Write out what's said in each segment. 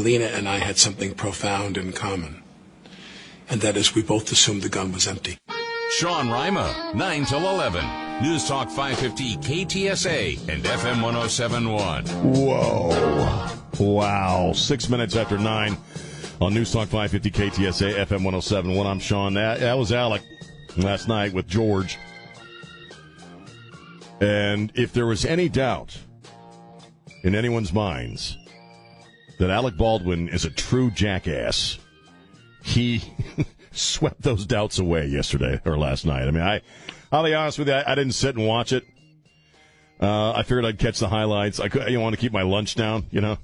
Lena and I had something profound in common, and that is we both assumed the gun was empty. Sean Rima, 9 till 11. News Talk 550 KTSA and FM 1071. Whoa. Wow. Six minutes after nine on News Talk 550 KTSA FM 1071. I'm Sean. That, that was Alec last night with George. And if there was any doubt in anyone's minds that Alec Baldwin is a true jackass, he swept those doubts away yesterday or last night. I mean, I, I'll be honest with you, I, I didn't sit and watch it. Uh, I figured I'd catch the highlights. I could, you want to keep my lunch down, you know.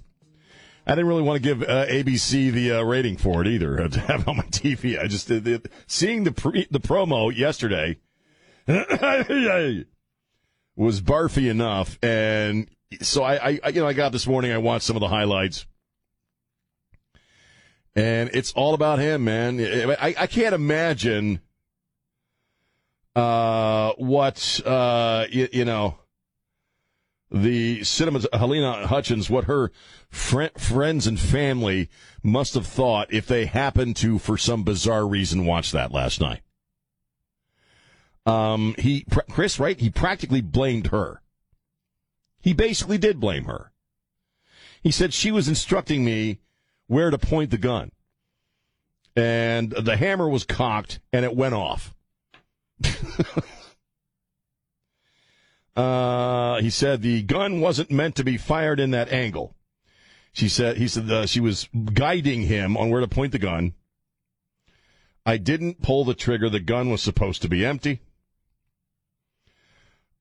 I didn't really want to give uh, ABC the uh, rating for it either to have on my TV. I just the, seeing the pre, the promo yesterday was barfy enough, and so I, I, you know, I got this morning. I watched some of the highlights, and it's all about him, man. I, I can't imagine uh, what uh, you, you know the cinema Halyna Hutchins, what her fr- friends and family must have thought if they happened to, for some bizarre reason, watch that last night. Um, he, Chris, right? He practically blamed her. He basically did blame her. He said she was instructing me where to point the gun. And the hammer was cocked and it went off. uh, he said the gun wasn't meant to be fired in that angle. She said, he said uh, she was guiding him on where to point the gun. I didn't pull the trigger. The gun was supposed to be empty.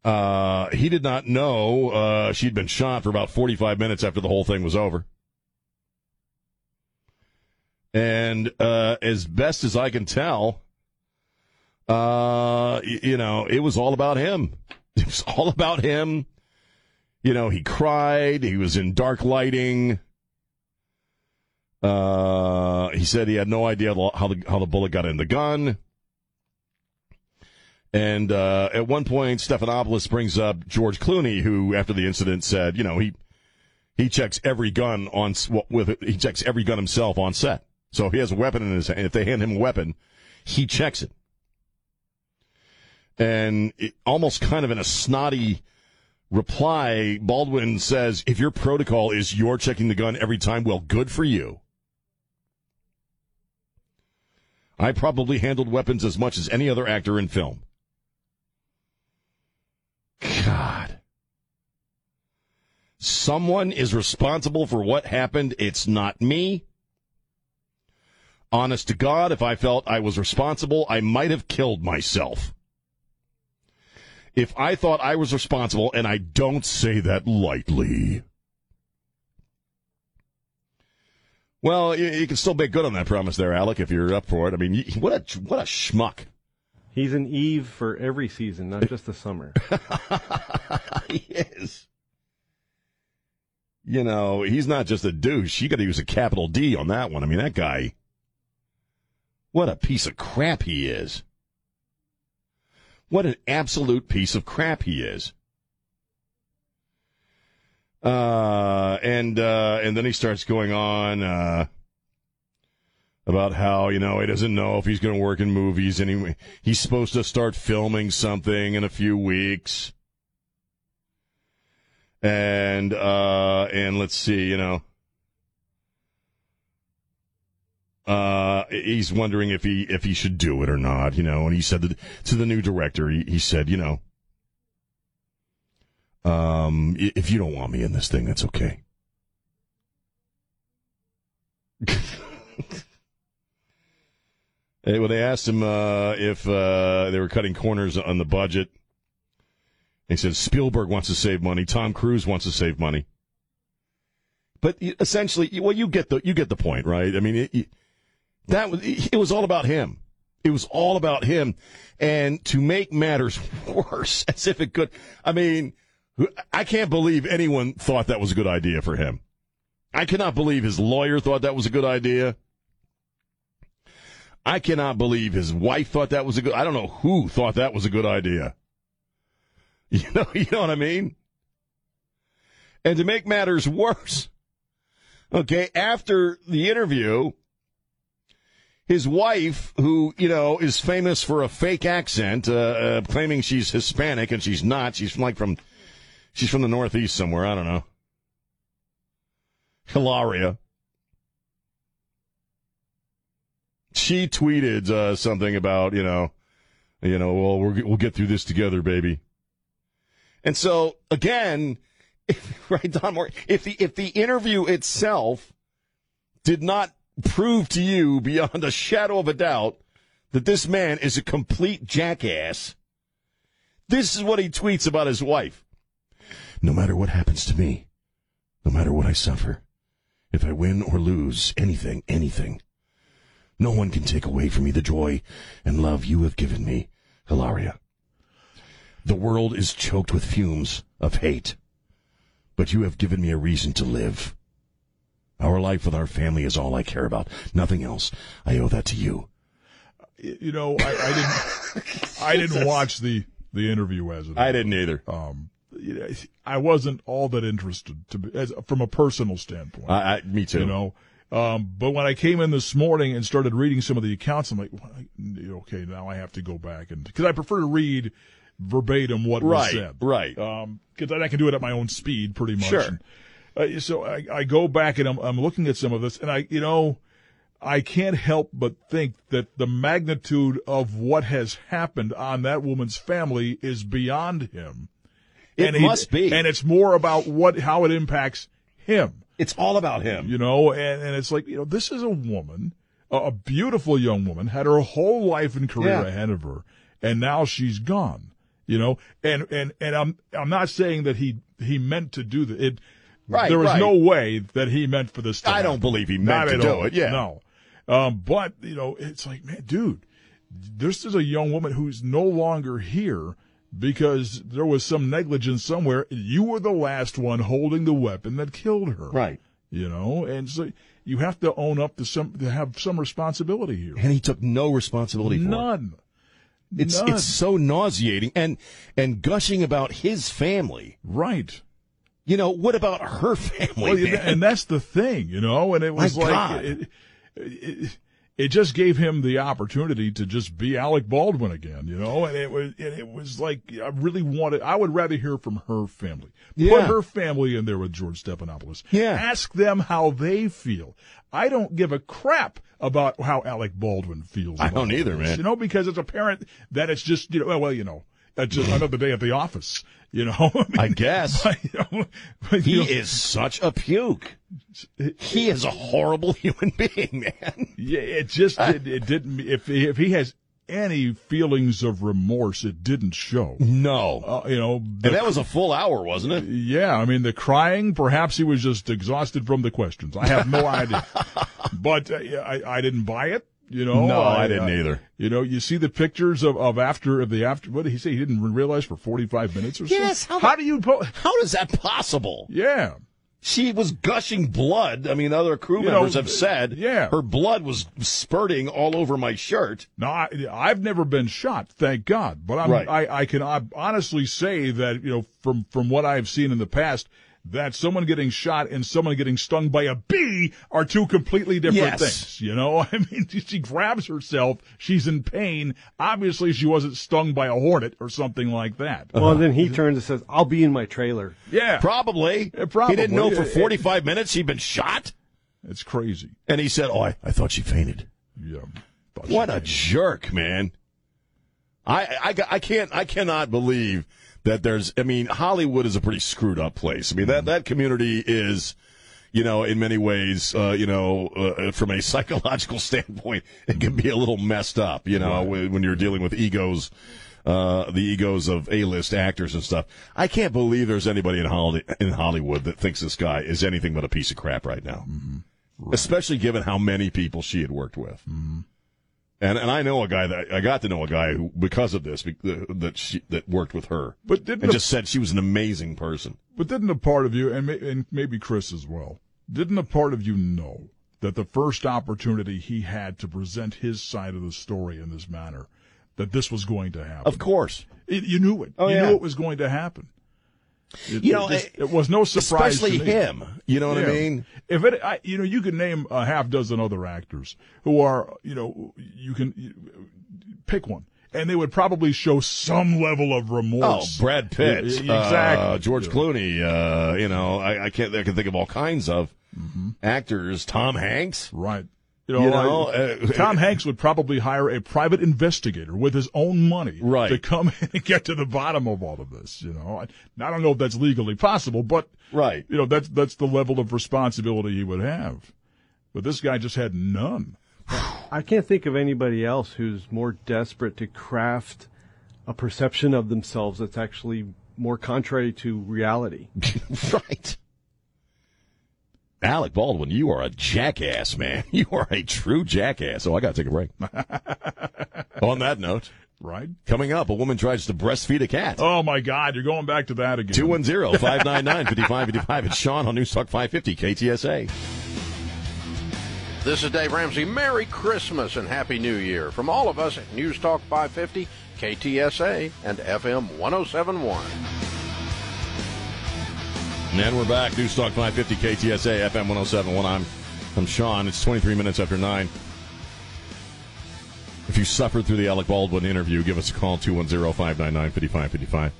Uh, he did not know uh, she'd been shot for about 45 minutes after the whole thing was over. And uh, as best as I can tell, uh, you know, it was all about him. It was all about him. You know, he cried. He was in dark lighting. Uh, he said he had no idea how the how the bullet got in the gun. And uh, at one point, Stephanopoulos brings up George Clooney, who, after the incident, said, you know, he he checks every gun on with he checks every gun himself on set. So if he has a weapon in his hand, if they hand him a weapon, he checks it. And it, almost kind of in a snotty reply, Baldwin says, "If your protocol is you're checking the gun every time, well, good for you." I probably handled weapons as much as any other actor in film. God. Someone is responsible for what happened. It's not me. Honest to God, if I felt I was responsible, I might have killed myself. If I thought I was responsible, and I don't say that lightly. Well, you, you can still make good on that promise there, Alec, if you're up for it. I mean, what a what a schmuck. He's an Eve for every season, not just the summer. he is. You know, he's not just a douche. You got to use a capital D on that one. I mean, that guy. What a piece of crap he is. What an absolute piece of crap he is. Uh, and uh, and then he starts going on. Uh, about how you know he doesn't know if he's going to work in movies anyway. He's supposed to start filming something in a few weeks, and uh, and let's see, you know, uh, he's wondering if he if he should do it or not, you know. And he said that to the new director, he, he said, you know, um, if you don't want me in this thing, that's okay. Hey, well, they asked him uh, if uh, they were cutting corners on the budget. He said Spielberg wants to save money. Tom Cruise wants to save money. but essentially, well, you get the you get the point, right? I mean, it, it, that was it was all about him. It was all about him, and to make matters worse, as if it could. I mean, I can't believe anyone thought that was a good idea for him. I cannot believe his lawyer thought that was a good idea. I cannot believe his wife thought that was a good. I don't know who thought that was a good idea. You know, you know what I mean. And to make matters worse, okay, after the interview, his wife, who you know is famous for a fake accent, uh, uh, claiming she's Hispanic and she's not. She's from, like from, she's from the Northeast somewhere. I don't know. Hilaria. She tweeted uh, something about you know, you know, well we will get through this together, baby. And so again, if, right, Don Moore, if the if the interview itself did not prove to you beyond a shadow of a doubt that this man is a complete jackass, this is what he tweets about his wife. No matter what happens to me, no matter what I suffer, if I win or lose anything, anything, no one can take away from me the joy and love you have given me, Hilaria. The world is choked with fumes of hate, but you have given me a reason to live. Our life with our family is all I care about. Nothing else. I owe that to you. You know, I, I didn't. I didn't watch the the interview as it. I didn't either. Um, I wasn't all that interested to be, as, from a personal standpoint. I, I, me too. You know, um, but when I came in this morning and started reading some of the accounts, I'm like, well, okay, now I have to go back and because I prefer to read verbatim what right, was said, right? Because um, then I can do it at my own speed, pretty much. Sure. And, uh, so I, I go back and I'm, I'm looking at some of this, and I, you know, I can't help but think that the magnitude of what has happened on that woman's family is beyond him. It and must be, and it's more about what how it impacts him. It's all about him, you know. And and it's like you know, this is a woman, a beautiful young woman, had her whole life and career Yeah. ahead of her, and now she's gone. You know, and and and I'm I'm not saying that he he meant to do that. It Right, there was right. no way that he meant for this. To happen. I don't believe he meant Not to do all. it, yeah. no. Um, but you know, it's like, man, dude, this is a young woman who's no longer here because there was some negligence somewhere. You were the last one holding the weapon that killed her. right? You know, and so you have to own up to some to have some responsibility here. And he took no responsibility for it. None. It's None. it's so nauseating, and and gushing about his family. right. You know, what about her family? Well, and that's the thing, you know, and it was My like it, it, it just gave him the opportunity to just be Alec Baldwin again, you know, and it was and it was like I really wanted. I would rather hear from her family. Put her family in there with George Stephanopoulos. Yeah. ask them how they feel. I don't give a crap about how Alec Baldwin feels. I don't either, this, man. You know, because it's apparent that it's just you know, well, well you know. It's just another day at the office, you know. I, mean, I guess. you know, he you know, is such a puke. He is a horrible human being, man. Yeah, it just it, it didn't. If if he has any feelings of remorse, it didn't show. No, Uh, you know, the- and that was a full hour, wasn't it? yeah. I mean, the crying. Perhaps he was just exhausted from the questions. I have no idea, but uh, yeah, I I didn't buy it. You know, No, I didn't uh, either. You know, you see the pictures of, of after of the after. What did he say? He didn't realize for forty five minutes or so. Yes, how How, the- do you? Po- How is that possible? yeah. She was gushing blood. I mean, other crew You know, members have said, yeah. her blood was spurting all over my shirt. No, I, I've never been shot, thank God. But I'm, Right. I, I can honestly say that you know from from what I've seen in the past, that someone getting shot and someone getting stung by a bee are two completely different Yes. things. You know, I mean, she grabs herself, she's in pain. Obviously, she wasn't stung by a hornet or something like that. Well, and then he turns and says, "I'll be in my trailer." yeah, Probably. Yeah, probably. He didn't know for It- it- 45 minutes he'd been shot. it's crazy. And he said, Oh, I, I thought she fainted. Yeah, What she- a jerk, man. I, I, I can't, I cannot believe that there's, I mean, Hollywood is a pretty screwed up place. I mean, that, that community is, you know, in many ways, uh, you know, uh, from a psychological standpoint, it can be a little messed up, you know, when, when you're dealing with egos, uh, the egos of A-list actors and stuff. I can't believe there's anybody in Hollywood, in Hollywood that thinks this guy is anything but a piece of crap right now. Mm-hmm. Especially given how many people she had worked with. Mm-hmm. And and I know a guy that I got to know a guy who because of this that she that worked with her, but didn't and a, just said she was an amazing person. But didn't a part of you and, may, and maybe Chris as well, didn't a part of you know that the first opportunity he had to present his side of the story in this manner, that this was going to happen? Of course, it, you knew it. Oh, you yeah. knew it was going to happen. It, you know, it, just, it, was no surprise, especially him. You know what yeah. I mean? If it, I, you know, you could name a half dozen other actors who are, you know, you can you, pick one, and they would probably show some level of remorse. Oh, Brad Pitt, exactly. Uh, George yeah. Clooney. Uh, you know, I, I, can't. I can think of all kinds of mm-hmm. actors. Tom Hanks, right? You know, you know uh, Tom Hanks would probably hire a private investigator with his own money right. to come in and get to the bottom of all of this. You know, I, I don't know if that's legally possible, but right, you know, that's that's the level of responsibility he would have. But this guy just had none. I can't think of anybody else who's more desperate to craft a perception of themselves that's actually more contrary to reality. right. Alec Baldwin, you are a jackass, man. You are a true jackass. Oh, I got to take a break. On that note, right? Coming up, a woman tries to breastfeed a cat. Oh, my God. You're going back to that again. 210 599 5555. It's Sean on News Talk 550 KTSA. This is Dave Ramsey. Merry Christmas and Happy New Year from all of us at News Talk 550, KTSA, and FM 1071. And we're back. News Talk 550 KTSA FM 1071. I'm, I'm Sean. It's 23 minutes after 9. If you suffered through the Alec Baldwin interview, give us a call 210 599 5555.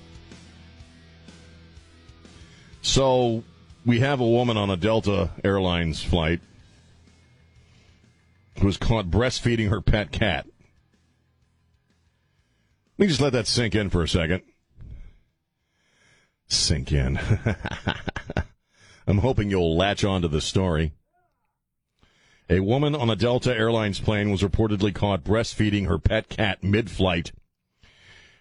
So, we have a woman on a Delta Airlines flight who was caught breastfeeding her pet cat. Let me just let that sink in for a second sink in. I'm hoping you'll latch on to the story. A woman on a Delta Airlines plane was reportedly caught breastfeeding her pet cat mid flight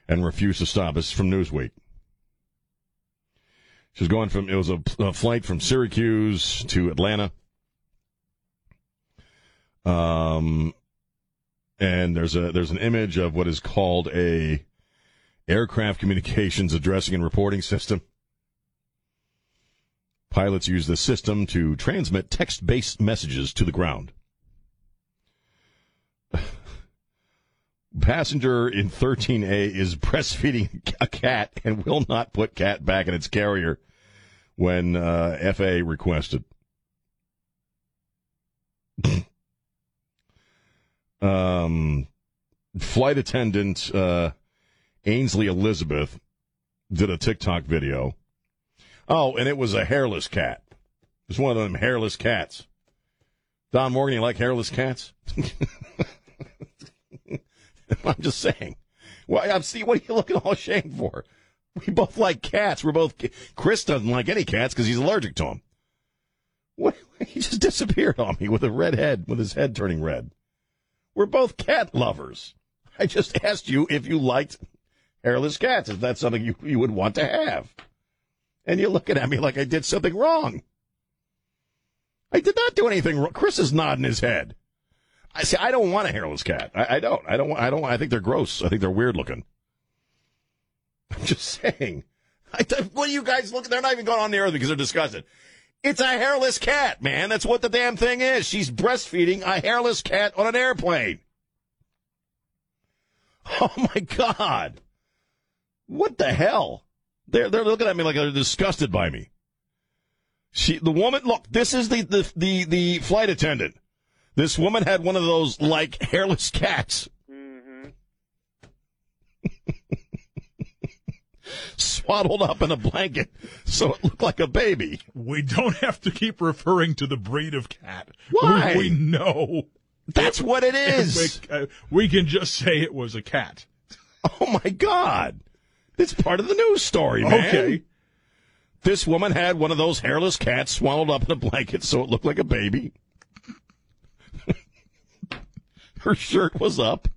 and refused to stop. This is from Newsweek. She was going from, it was a, a flight from Syracuse to Atlanta. Um, and there's a, there's an image of what is called a, aircraft communications addressing and reporting system. Pilots use the system to transmit text based messages to the ground. Passenger in 13A is breastfeeding a cat and will not put cat back in its carrier when uh, FA requested. um, flight attendant uh, Ainsley Elizabeth did a TikTok video. Oh, and it was a hairless cat. It's one of them hairless cats. Don Morgan, you like hairless cats? I'm just saying. Well, I'm see. What are you looking all ashamed for? We both like cats. We're both. Chris doesn't like any cats because he's allergic to them. What? He just disappeared on me with a red head, with his head turning red. We're both cat lovers. I just asked you if you liked hairless cats. Is that something you, you would want to have? And you're looking at me like I did something wrong. I did not do anything wrong. Chris is nodding his head. I see. I don't want a hairless cat. I, I don't. I don't. I don't. I think they're gross. I think they're weird looking. I'm just saying. I, what are you guys looking? They're not even going on the air because they're disgusted. It's a hairless cat, man. That's what the damn thing is. She's breastfeeding a hairless cat on an airplane. Oh my god. What the hell? They're they're looking at me like they're disgusted by me. She, the woman, look, this is the, the, the, the flight attendant. This woman had one of those, like, hairless cats. Mm-hmm. Swaddled up in a blanket so it looked like a baby. We don't have to keep referring to the breed of cat. Why? We know. That's what it is. We, uh, we can just say it was a cat. Oh my God. It's part of the news story, man. Okay. This woman had one of those hairless cats swaddled up in a blanket so it looked like a baby. Her shirt was up.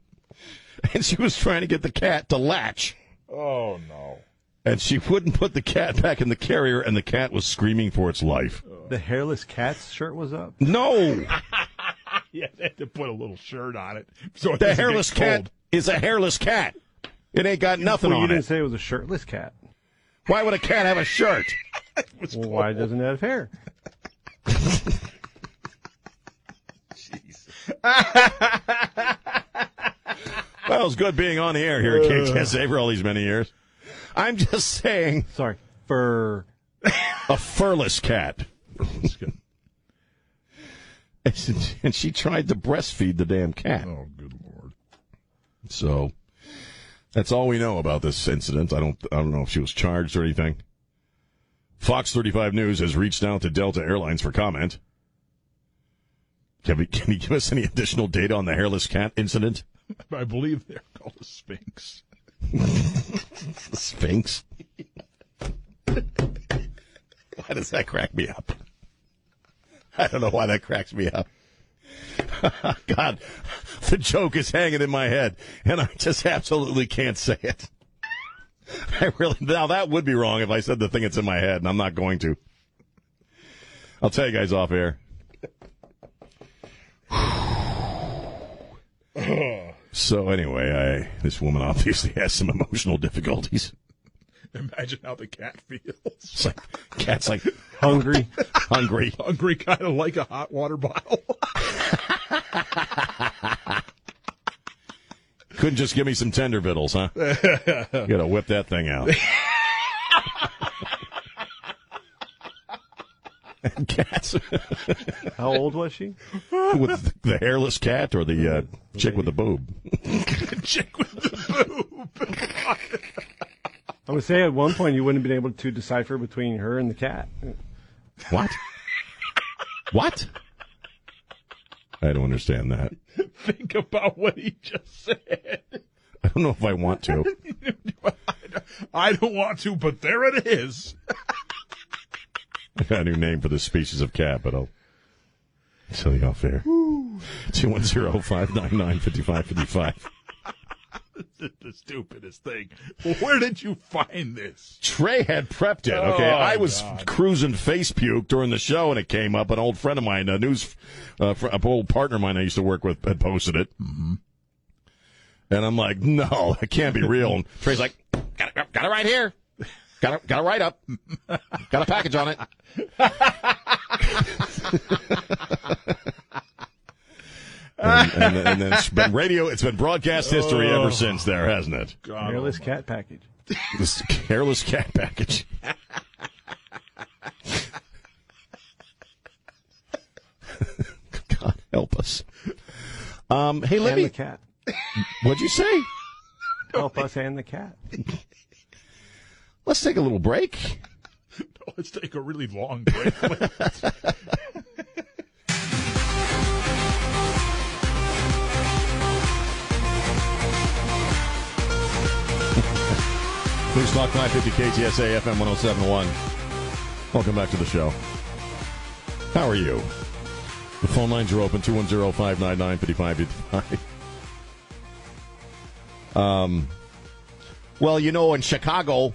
and she was trying to get the cat to latch. Oh no. And she wouldn't put the cat back in the carrier, and the cat was screaming for its life. The hairless cat's shirt was up. No, Yeah, they had to put a little shirt on it. So it the doesn't get hairless cat is a hairless cat. It ain't got nothing well, you on didn't say it was a shirtless cat. Why would a cat have a shirt? Well, why doesn't it have hair? Well, it's good being on the air here at uh. KTSA for all these many years. I'm just saying, Sorry, fur. a furless cat. and she tried to breastfeed the damn cat. Oh, good lord. So that's all we know about this incident. I don't I don't know if she was charged or anything. Fox 35 News has reached out to Delta Airlines for comment. Can, we, can you give us any additional data on the hairless cat incident? I believe they're called a Sphynx. The Sphinx. why does that crack me up? I don't know why that cracks me up. God, the joke is hanging in my head, and I just absolutely can't say it. I really now that would be wrong if I said the thing that's in my head, and I'm not going to. I'll tell you guys off air. so anyway, I this woman obviously has some emotional difficulties. Imagine how the cat feels. It's like cat's like Hungry. hungry. Hungry, kind of like a hot water bottle. Couldn't just give me some tender vittles, huh? you gotta whip that thing out. And Cats How old was she? with the hairless cat or the uh, chick with the boob. Chick with the boob. I would say at one point you wouldn't have been able to decipher between her and the cat. What? what? I don't understand that. Think about what he just said. I don't know if I want to. I don't want to, but there it is. I got a new name for this species of cat, but I'll tell you off air. 210-599-5555. the stupidest thing. Well, where did you find this? Trey had prepped it. Okay, Oh, I was God. cruising face puke during the show, and it came up. An old friend of mine, a news, uh, fr- an old partner of mine I used to work with, had posted it. Mm-hmm. And I'm like, no, it can't be real. And Trey's like, got it, got it right here. Got it, got it right up. Got a package on it. and, and, and then it's been radio. It's been broadcast history ever since there, hasn't it? God, Hairless cat package. This hairless cat package. God help us. Um, hey, let And the me. cat. What'd you say? Help us and the cat. Let's take a little break. Let's take a really long break. News Talk 550 KTSA FM 1071. Welcome back to the show. How are you? The phone lines are open 210 599 5555. Um, well, you know, in Chicago,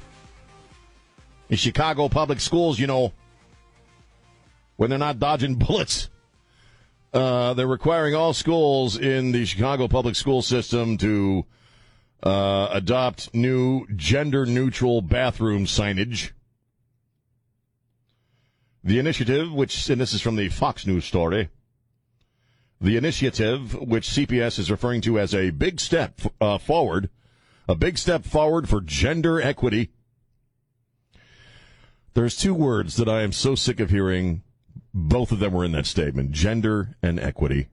in Chicago public schools, you know, when they're not dodging bullets, uh, they're requiring all schools in the Chicago public school system to uh, adopt new gender neutral bathroom signage. The initiative, which, and this is from the Fox News story, the initiative, which CPS is referring to as a big step uh, forward, a big step forward for gender equity. There's two words that I am so sick of hearing. Both of them were in that statement gender and equity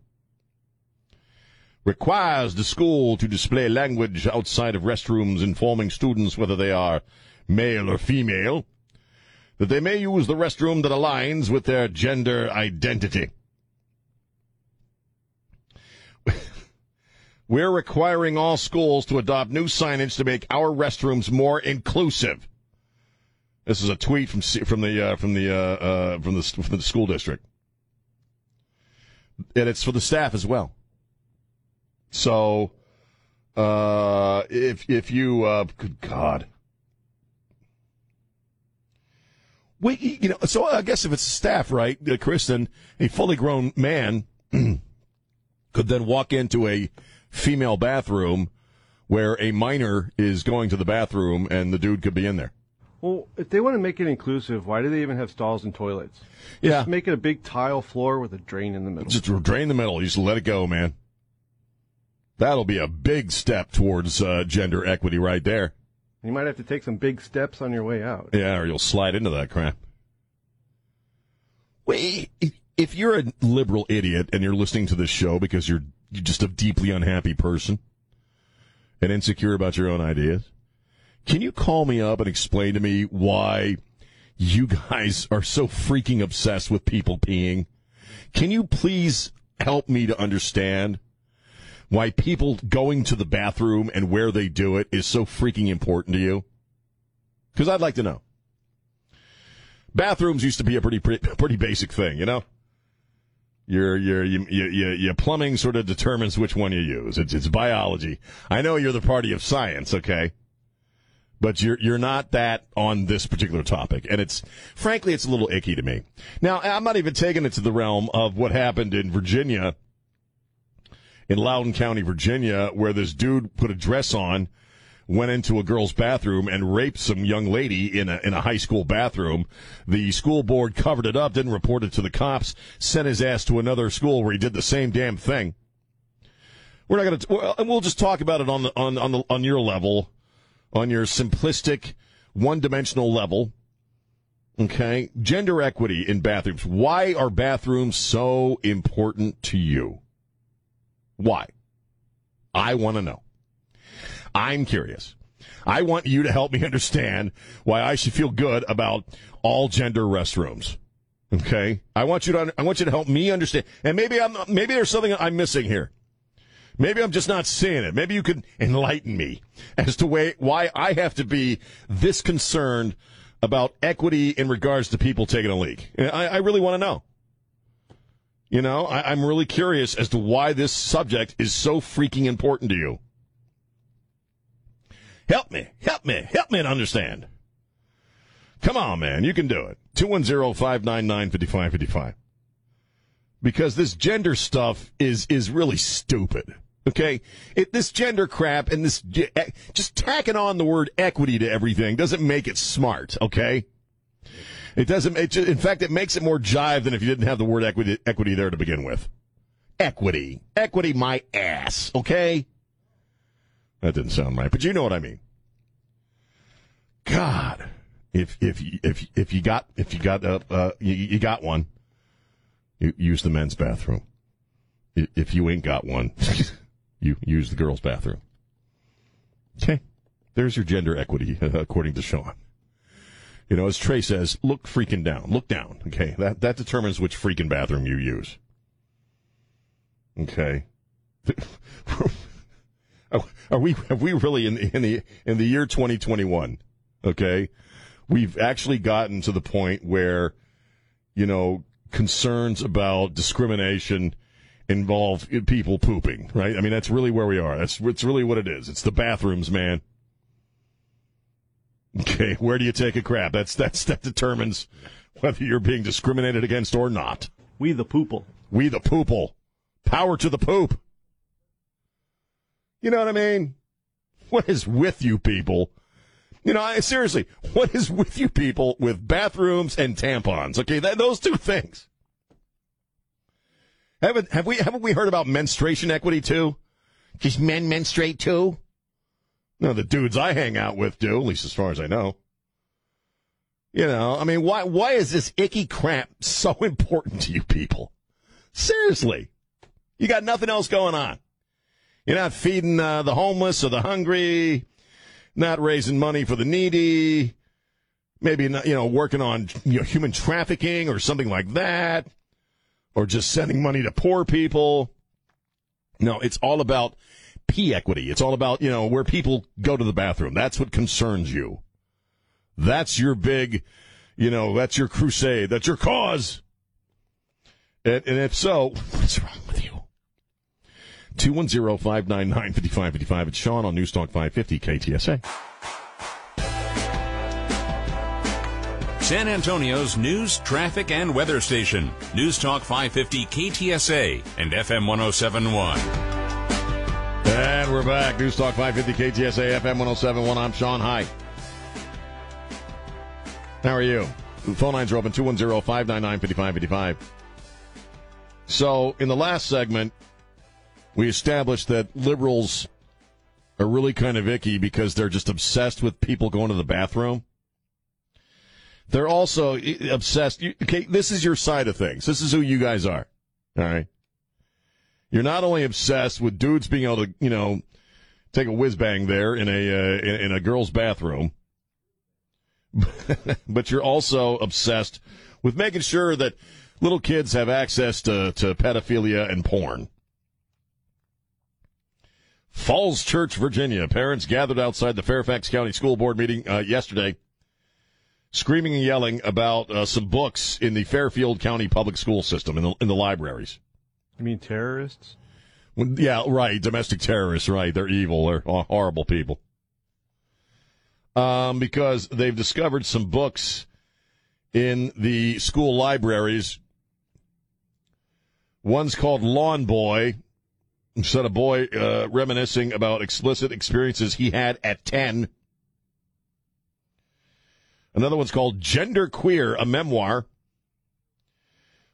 requires the school to display language outside of restrooms informing students whether they are male or female, that they may use the restroom that aligns with their gender identity. We're requiring all schools to adopt new signage to make our restrooms more inclusive. This is a tweet from from the uh, from the uh, uh, from the from the school district, and it's for the staff as well. So Uh, if if you, uh, good God. Wait, you know, so I guess if it's staff, right, uh, Kristen, a fully grown man could then walk into a female bathroom where a minor is going to the bathroom and the dude could be in there. Well, if they want to make it inclusive, why do they even have stalls and toilets? Yeah. Make it a big tile floor with a drain in the middle. Just drain the middle. You just let it go, man. That'll be a big step towards uh, gender equity right there. You might have to take some big steps on your way out. Yeah, or you'll slide into that crap. Wait, if you're a liberal idiot and you're listening to this show because you're, you're just a deeply unhappy person and insecure about your own ideas, can you call me up and explain to me why you guys are so freaking obsessed with people peeing? Can you please help me to understand why people going to the bathroom and where they do it is so freaking important to you? Because I'd like to know. Bathrooms used to be a pretty pretty, pretty basic thing, you know. Your your you, you, your plumbing sort of determines which one you use. It's it's biology. I know you're the party of science, okay, but you're you're not that on this particular topic, and it's frankly it's a little icky to me. Now I'm not even taking it to the realm of what happened in Virginia, in Loudoun County, Virginia, where this dude put a dress on went into a girl's bathroom and raped some young lady in a in a high school bathroom. The school board covered it up, didn't report it to the cops, sent his ass to another school where he did the same damn thing. We're not going to, well, and we'll just talk about it on the on on the on your level, on your simplistic, one dimensional level. Okay, gender equity in bathrooms. Why are bathrooms so important to you? Why? I want to know. I'm curious. I want you to help me understand why I should feel good about all gender restrooms. Okay, I want you to I want you to help me understand, and maybe I'm maybe there's something I'm missing here. Maybe I'm just not seeing it. Maybe you could enlighten me as to way, why I have to be this concerned about equity in regards to people taking a leak. I, I really want to know. You know, I, I'm really curious as to why this subject is so freaking important to you. Help me, help me, help me to understand. Come on, man, you can do it. 210-599-5555. Because this gender stuff is, is really stupid. Okay? It, this gender crap and this, just tacking on the word equity to everything doesn't make it smart, okay? It doesn't, it just, in fact, it makes it more jive than if you didn't have the word equity, equity there to begin with. Equity. Equity my ass, okay? That didn't sound right, but you know what I mean. God, if if if if you got if you got uh, uh you, you got one, you use the men's bathroom. If you ain't got one, you use the girls' bathroom. Okay, there's your gender equity according to Sean. You know, as Trey says, look freaking down. Look down. Okay, that that determines which freaking bathroom you use. Okay. Are we have we really in the in the in the year 2021? Okay, we've actually gotten to the point where you know concerns about discrimination involve people pooping, right? I mean, that's really where we are. That's it's really what it is. It's the bathrooms, man. Okay, where do you take a crap? That's that's that determines whether you're being discriminated against or not. We the poople. We the poople. Power to the poop. You know what I mean? What is with you people? You know, I, seriously, what is with you people with bathrooms and tampons? Okay, that, those two things. Haven't have we haven't we heard about menstruation equity too? Just men menstruate too? No, the dudes I hang out with do, at least as far as I know. You know, I mean, why why is this icky crap so important to you people? Seriously, you got nothing else going on. You're not feeding uh, the homeless or the hungry, not raising money for the needy, maybe not, you know working on you know, human trafficking or something like that, or just sending money to poor people. No, it's all about pee equity. It's all about you know where people go to the bathroom. That's what concerns you. That's your big, you know, that's your crusade. That's your cause. And, and if so, what's wrong with you? 210 599 5555. It's Sean on Newstalk 550 KTSA. San Antonio's news, traffic, and weather station. News Talk 550 KTSA and FM 1071. We're back. News Talk 550 KTSA FM 1071. I'm Sean. Hi. How are you? Phone lines are open 210 599 5555. So, in the last segment, we established that liberals are really kind of icky because they're just obsessed with people going to the bathroom. They're also obsessed. Okay, this is your side of things. This is who you guys are. All right. You're not only obsessed with dudes being able to, you know, take a whiz bang there in a uh, in, in a girl's bathroom, but you're also obsessed with making sure that little kids have access to, to pedophilia and porn. Falls Church, Virginia. Parents gathered outside the Fairfax County School Board meeting uh, yesterday screaming and yelling about uh, some books in the Fairfield County public school system in the, in the libraries. You mean terrorists? When, yeah, right. Domestic terrorists, right. They're evil. They're horrible people. Um, because they've discovered some books in the school libraries. One's called Lawn Boy. Said a boy uh, reminiscing about explicit experiences he had at 10 Another one's called Gender Queer, a memoir,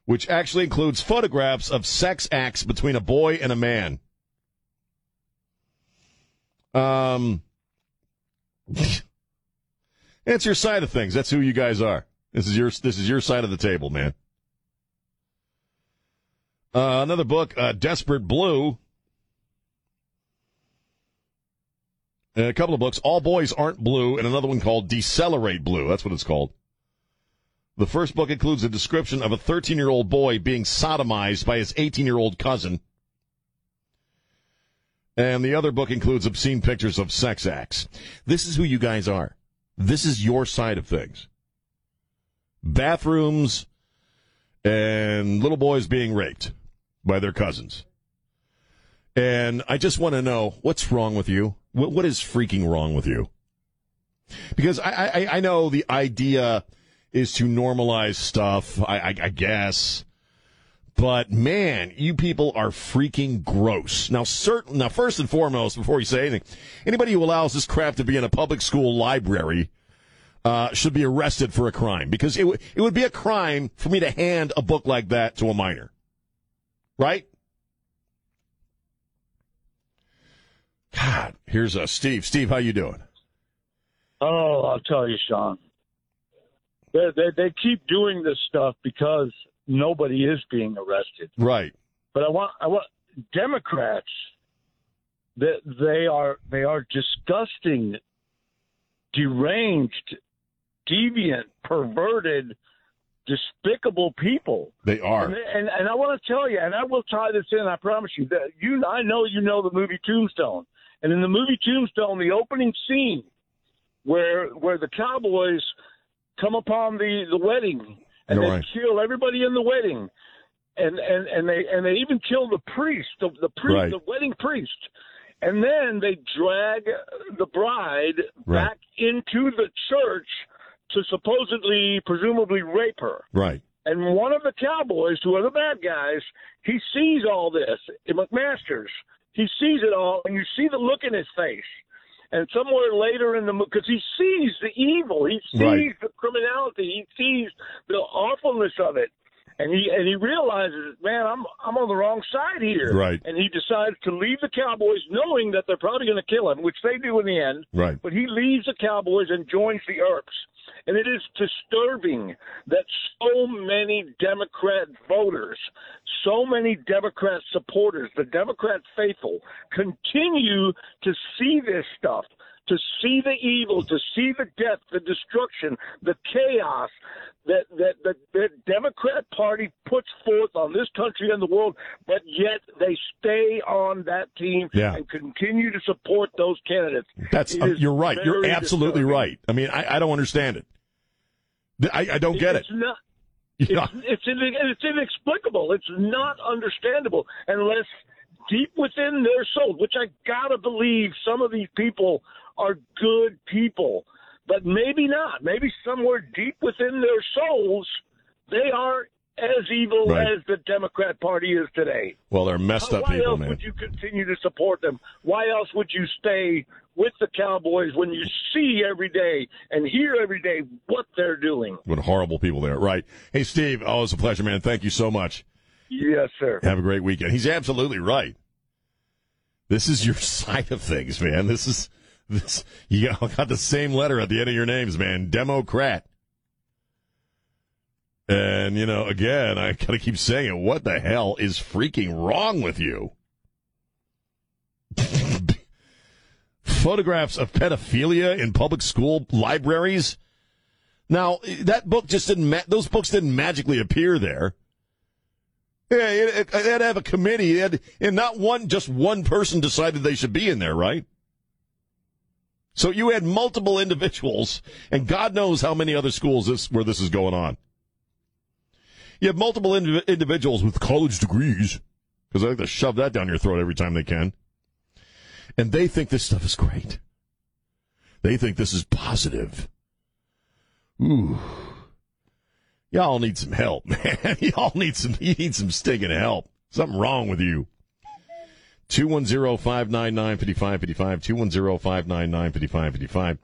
which actually includes photographs of sex acts between a boy and a man. Um, it's your side of things. That's who you guys are. This is your this is your side of the table, man. Uh, another book, uh, Desperate Blue, a couple of books. All Boys Aren't Blue, and another one called Decelerate Blue. That's what it's called. The first book includes a description of a 13 year old boy being sodomized by his 18 year old cousin. And the other book includes obscene pictures of sex acts. This is who you guys are. This is your side of things. Bathrooms and little boys being raped by their cousins. And I just want to know what's wrong with you? What, what is freaking wrong with you? Because I, I, I know the idea is to normalize stuff, I, I, I guess. But man, you people are freaking gross. Now, certain, now, first and foremost, before you say anything, anybody who allows this crap to be in a public school library uh, should be arrested for a crime because it, w- it would be a crime for me to hand a book like that to a minor. Right? God, here's a Steve. Steve, how you doing? Oh, I'll tell you, Sean. They, they they keep doing this stuff because nobody is being arrested. Right. But I want I want Democrats. That they are they are disgusting, deranged, deviant, perverted, despicable people. They are. And, and and I want to tell you, and I will tie this in. I promise you that you. I know you know the movie Tombstone. And in the movie Tombstone, the opening scene where where the cowboys come upon the the wedding and You're they right. kill everybody in the wedding, and and and they and they even kill the priest, the the priest, Right. the wedding priest, and then they drag the bride Right. back into the church to supposedly, presumably, rape her. Right. And one of the cowboys, who are the bad guys, he sees all this. in McMasters, he sees it all, and you see the look in his face. And somewhere later in the movie, because he sees the evil, he sees Right. the criminality, he sees the awfulness of it, and he and he realizes, man, I'm I'm on the wrong side here. Right. And he decides to leave the Cowboys, knowing that they're probably going to kill him, which they do in the end. Right. But he leaves the Cowboys and joins the Earps. And it is disturbing that so many Democrat voters, so many Democrat supporters, the Democrat faithful, continue to see this stuff, to see the evil, to see the death, the destruction, the chaos that that the, the Democrat Party puts forth on this country and the world, but yet they stay on that team Yeah. and continue to support those candidates. That's It uh, you're right. You're absolutely disturbing. right. I mean, I, I don't understand it. I, I don't get it. It's not. You know, It's, it's it's inexplicable. It's not understandable unless deep within their soul, which I gotta believe some of these people are good people, but maybe not. Maybe somewhere deep within their souls, they are as evil Right. as the Democrat Party is today. Well, they're messed up Why people, else man. would you continue to support them? Why else would you stay with the Cowboys when you see every day and hear every day what they're doing? What horrible people they are. Right. Hey, Steve, always a pleasure, man. Thank you so much. Yes, sir. Have a great weekend. He's absolutely right. This is your side of things, man. This is this. You all got the same letter at the end of your names, man. Democrat. And you know, again, I gotta keep saying it. What the hell is freaking wrong with you? Photographs of pedophilia in public school libraries. Now, that book just didn't. Ma- those books didn't magically appear there. Yeah, they had to have a committee, had, and not one, just one person decided they should be in there, right? So you had multiple individuals, and God knows how many other schools this where this is going on. You have multiple indiv- individuals with college degrees, because they like to shove that down your throat every time they can, and they think this stuff is great. They think this is positive. Ooh. Y'all need some help, man. Y'all need some you need some stinking help. Something wrong with you. 210-599-5555, 210-599-5555.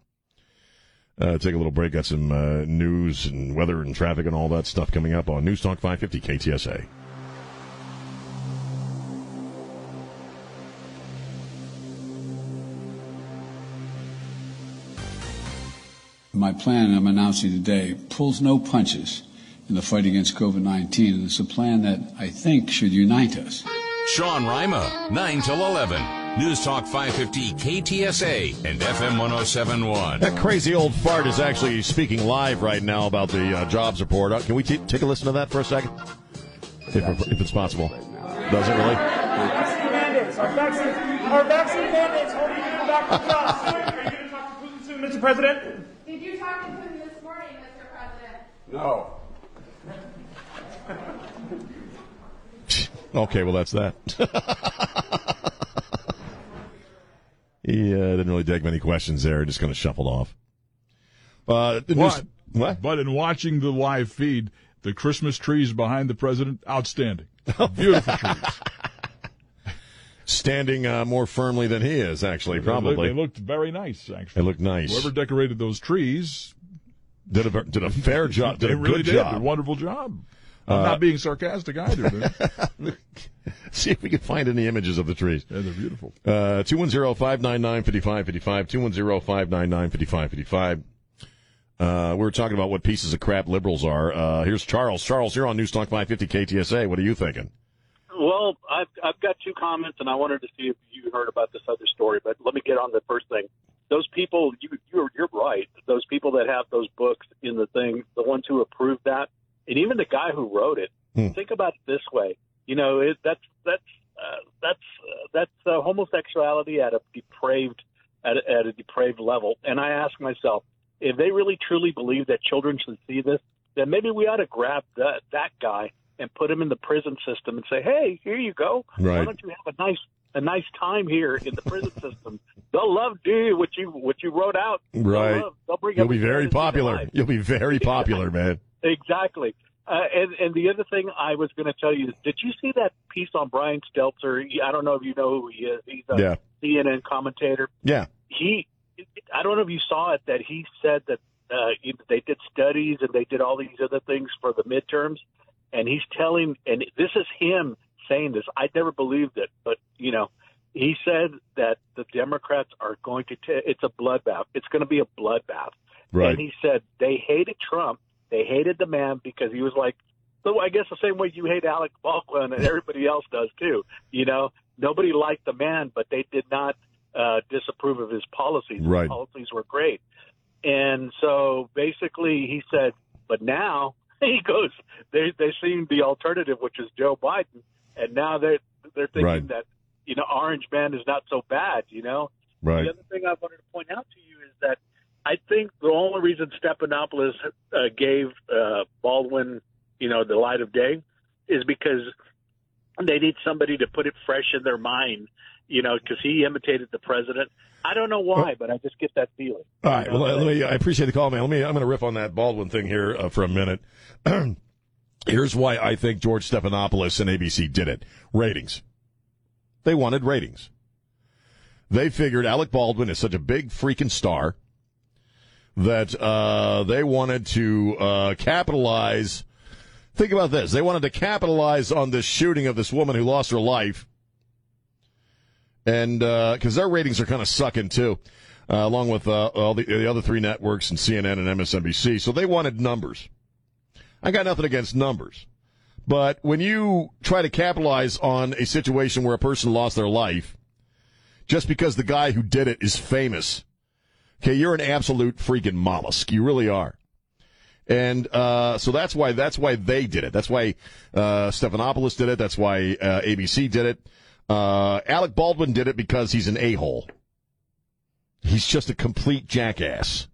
Uh, take a little break. Got some uh, news and weather and traffic and all that stuff coming up on News Talk 550 KTSA. My plan I'm announcing today pulls no punches in the fight against COVID 19, and it's a plan that I think should unite us. Sean Rima, 9 till 11. News Talk 550 KTSA and FM 1071. That crazy old fart is actually speaking live right now about the uh, jobs report. Uh, can we t- take a listen to that for a second? If, if it's possible. Does it really? Vaccine mandates. Our vaccine, our vaccine mandates holding people back from jobs. Are you going to talk to Putin soon, Mr. President? Did you talk to Putin this morning, Mr. President? No. Okay, well, that's that. he uh, didn't really take many questions there. Just kind of shuffled off. Uh, news- But, what? but in watching the live feed, the Christmas trees behind the president, outstanding. Beautiful trees. Standing uh, more firmly than he is, actually, They probably. They looked very nice, actually. They looked nice. Whoever decorated those trees Did a, did a fair job. Did a really good did. A job. wonderful job. I'm Uh, not being sarcastic either. See if we can find any images of the trees. yeah, they're beautiful. Uh, 210-599-5555, 210-599-5555. Uh, we were talking about what pieces of crap liberals are. Uh, here's Charles. Charles, you're on News Talk 550 KTSA. What are you thinking? Well, I've I've got two comments, and I wanted to see if you heard about this other story. But let me get on the first thing. Those people, you you're you're right. Those people that have those books in the thing, the ones who approved that, and even the guy who wrote it. Hmm. Think about it this way. You know, it, that's that's uh, that's uh, that's uh, homosexuality at a depraved at a, at a depraved level. And I ask myself, if they really truly believe that children should see this, then maybe we ought to grab that that guy and put him in the prison system and say, "Hey, here you go. Why Right. don't you have a nice a nice time here in the prison system? They'll love you what you what you wrote out. They'll Right. love- they'll bring You'll be very popular. You'll be very popular, man. Exactly. Uh, and, and the other thing I was going to tell you is, did you see that piece on Brian Stelter? I don't know if you know who he is. He's a Yeah. CNN commentator. Yeah. He, I don't know if you saw it, that he said that uh, they did studies and they did all these other things for the midterms, and he's telling, and this is him saying this. I never believed it, but you know, he said that the Democrats are going to. T- it's a bloodbath. It's going to be a bloodbath. Right. And he said they hated Trump. They hated the man because he was like, so I guess the same way you hate Alec Baldwin and everybody else does too. You know, nobody liked the man, but they did not uh, disapprove of his policies. Right. His policies were great. And so basically he said, but now he goes, they, they seen the alternative, which is Joe Biden. And now they're, they're thinking Right. that, you know, Orange Man is not so bad, you know? Right. The other thing I wanted to point out to you is that I think the only reason Stephanopoulos uh, gave uh, Baldwin, you know, the light of day is because they need somebody to put it fresh in their mind, you know, because he imitated the president. I don't know why, but I just get that feeling. All right. Well, let me. I appreciate the call, man. Let me. I'm going to riff on that Baldwin thing here uh, for a minute. Here's why I think George Stephanopoulos and ABC did it: ratings. They wanted ratings. They figured Alec Baldwin is such a big freaking star that uh, they wanted to uh, capitalize. Think about this: they wanted to capitalize on this shooting of this woman who lost her life and because uh, their ratings are kind of sucking too, uh, along with uh, all the, the, other three networks and CNN and MSNBC. So they wanted numbers. I got nothing against numbers, but when you try to capitalize on a situation where a person lost their life, just because the guy who did it is famous, okay, you're an absolute freaking mollusk. You really are. And uh, so that's why that's why they did it. That's why uh, Stephanopoulos did it. That's why uh, ABC did it. Uh, Alec Baldwin did it because he's an a hole. He's just a complete jackass.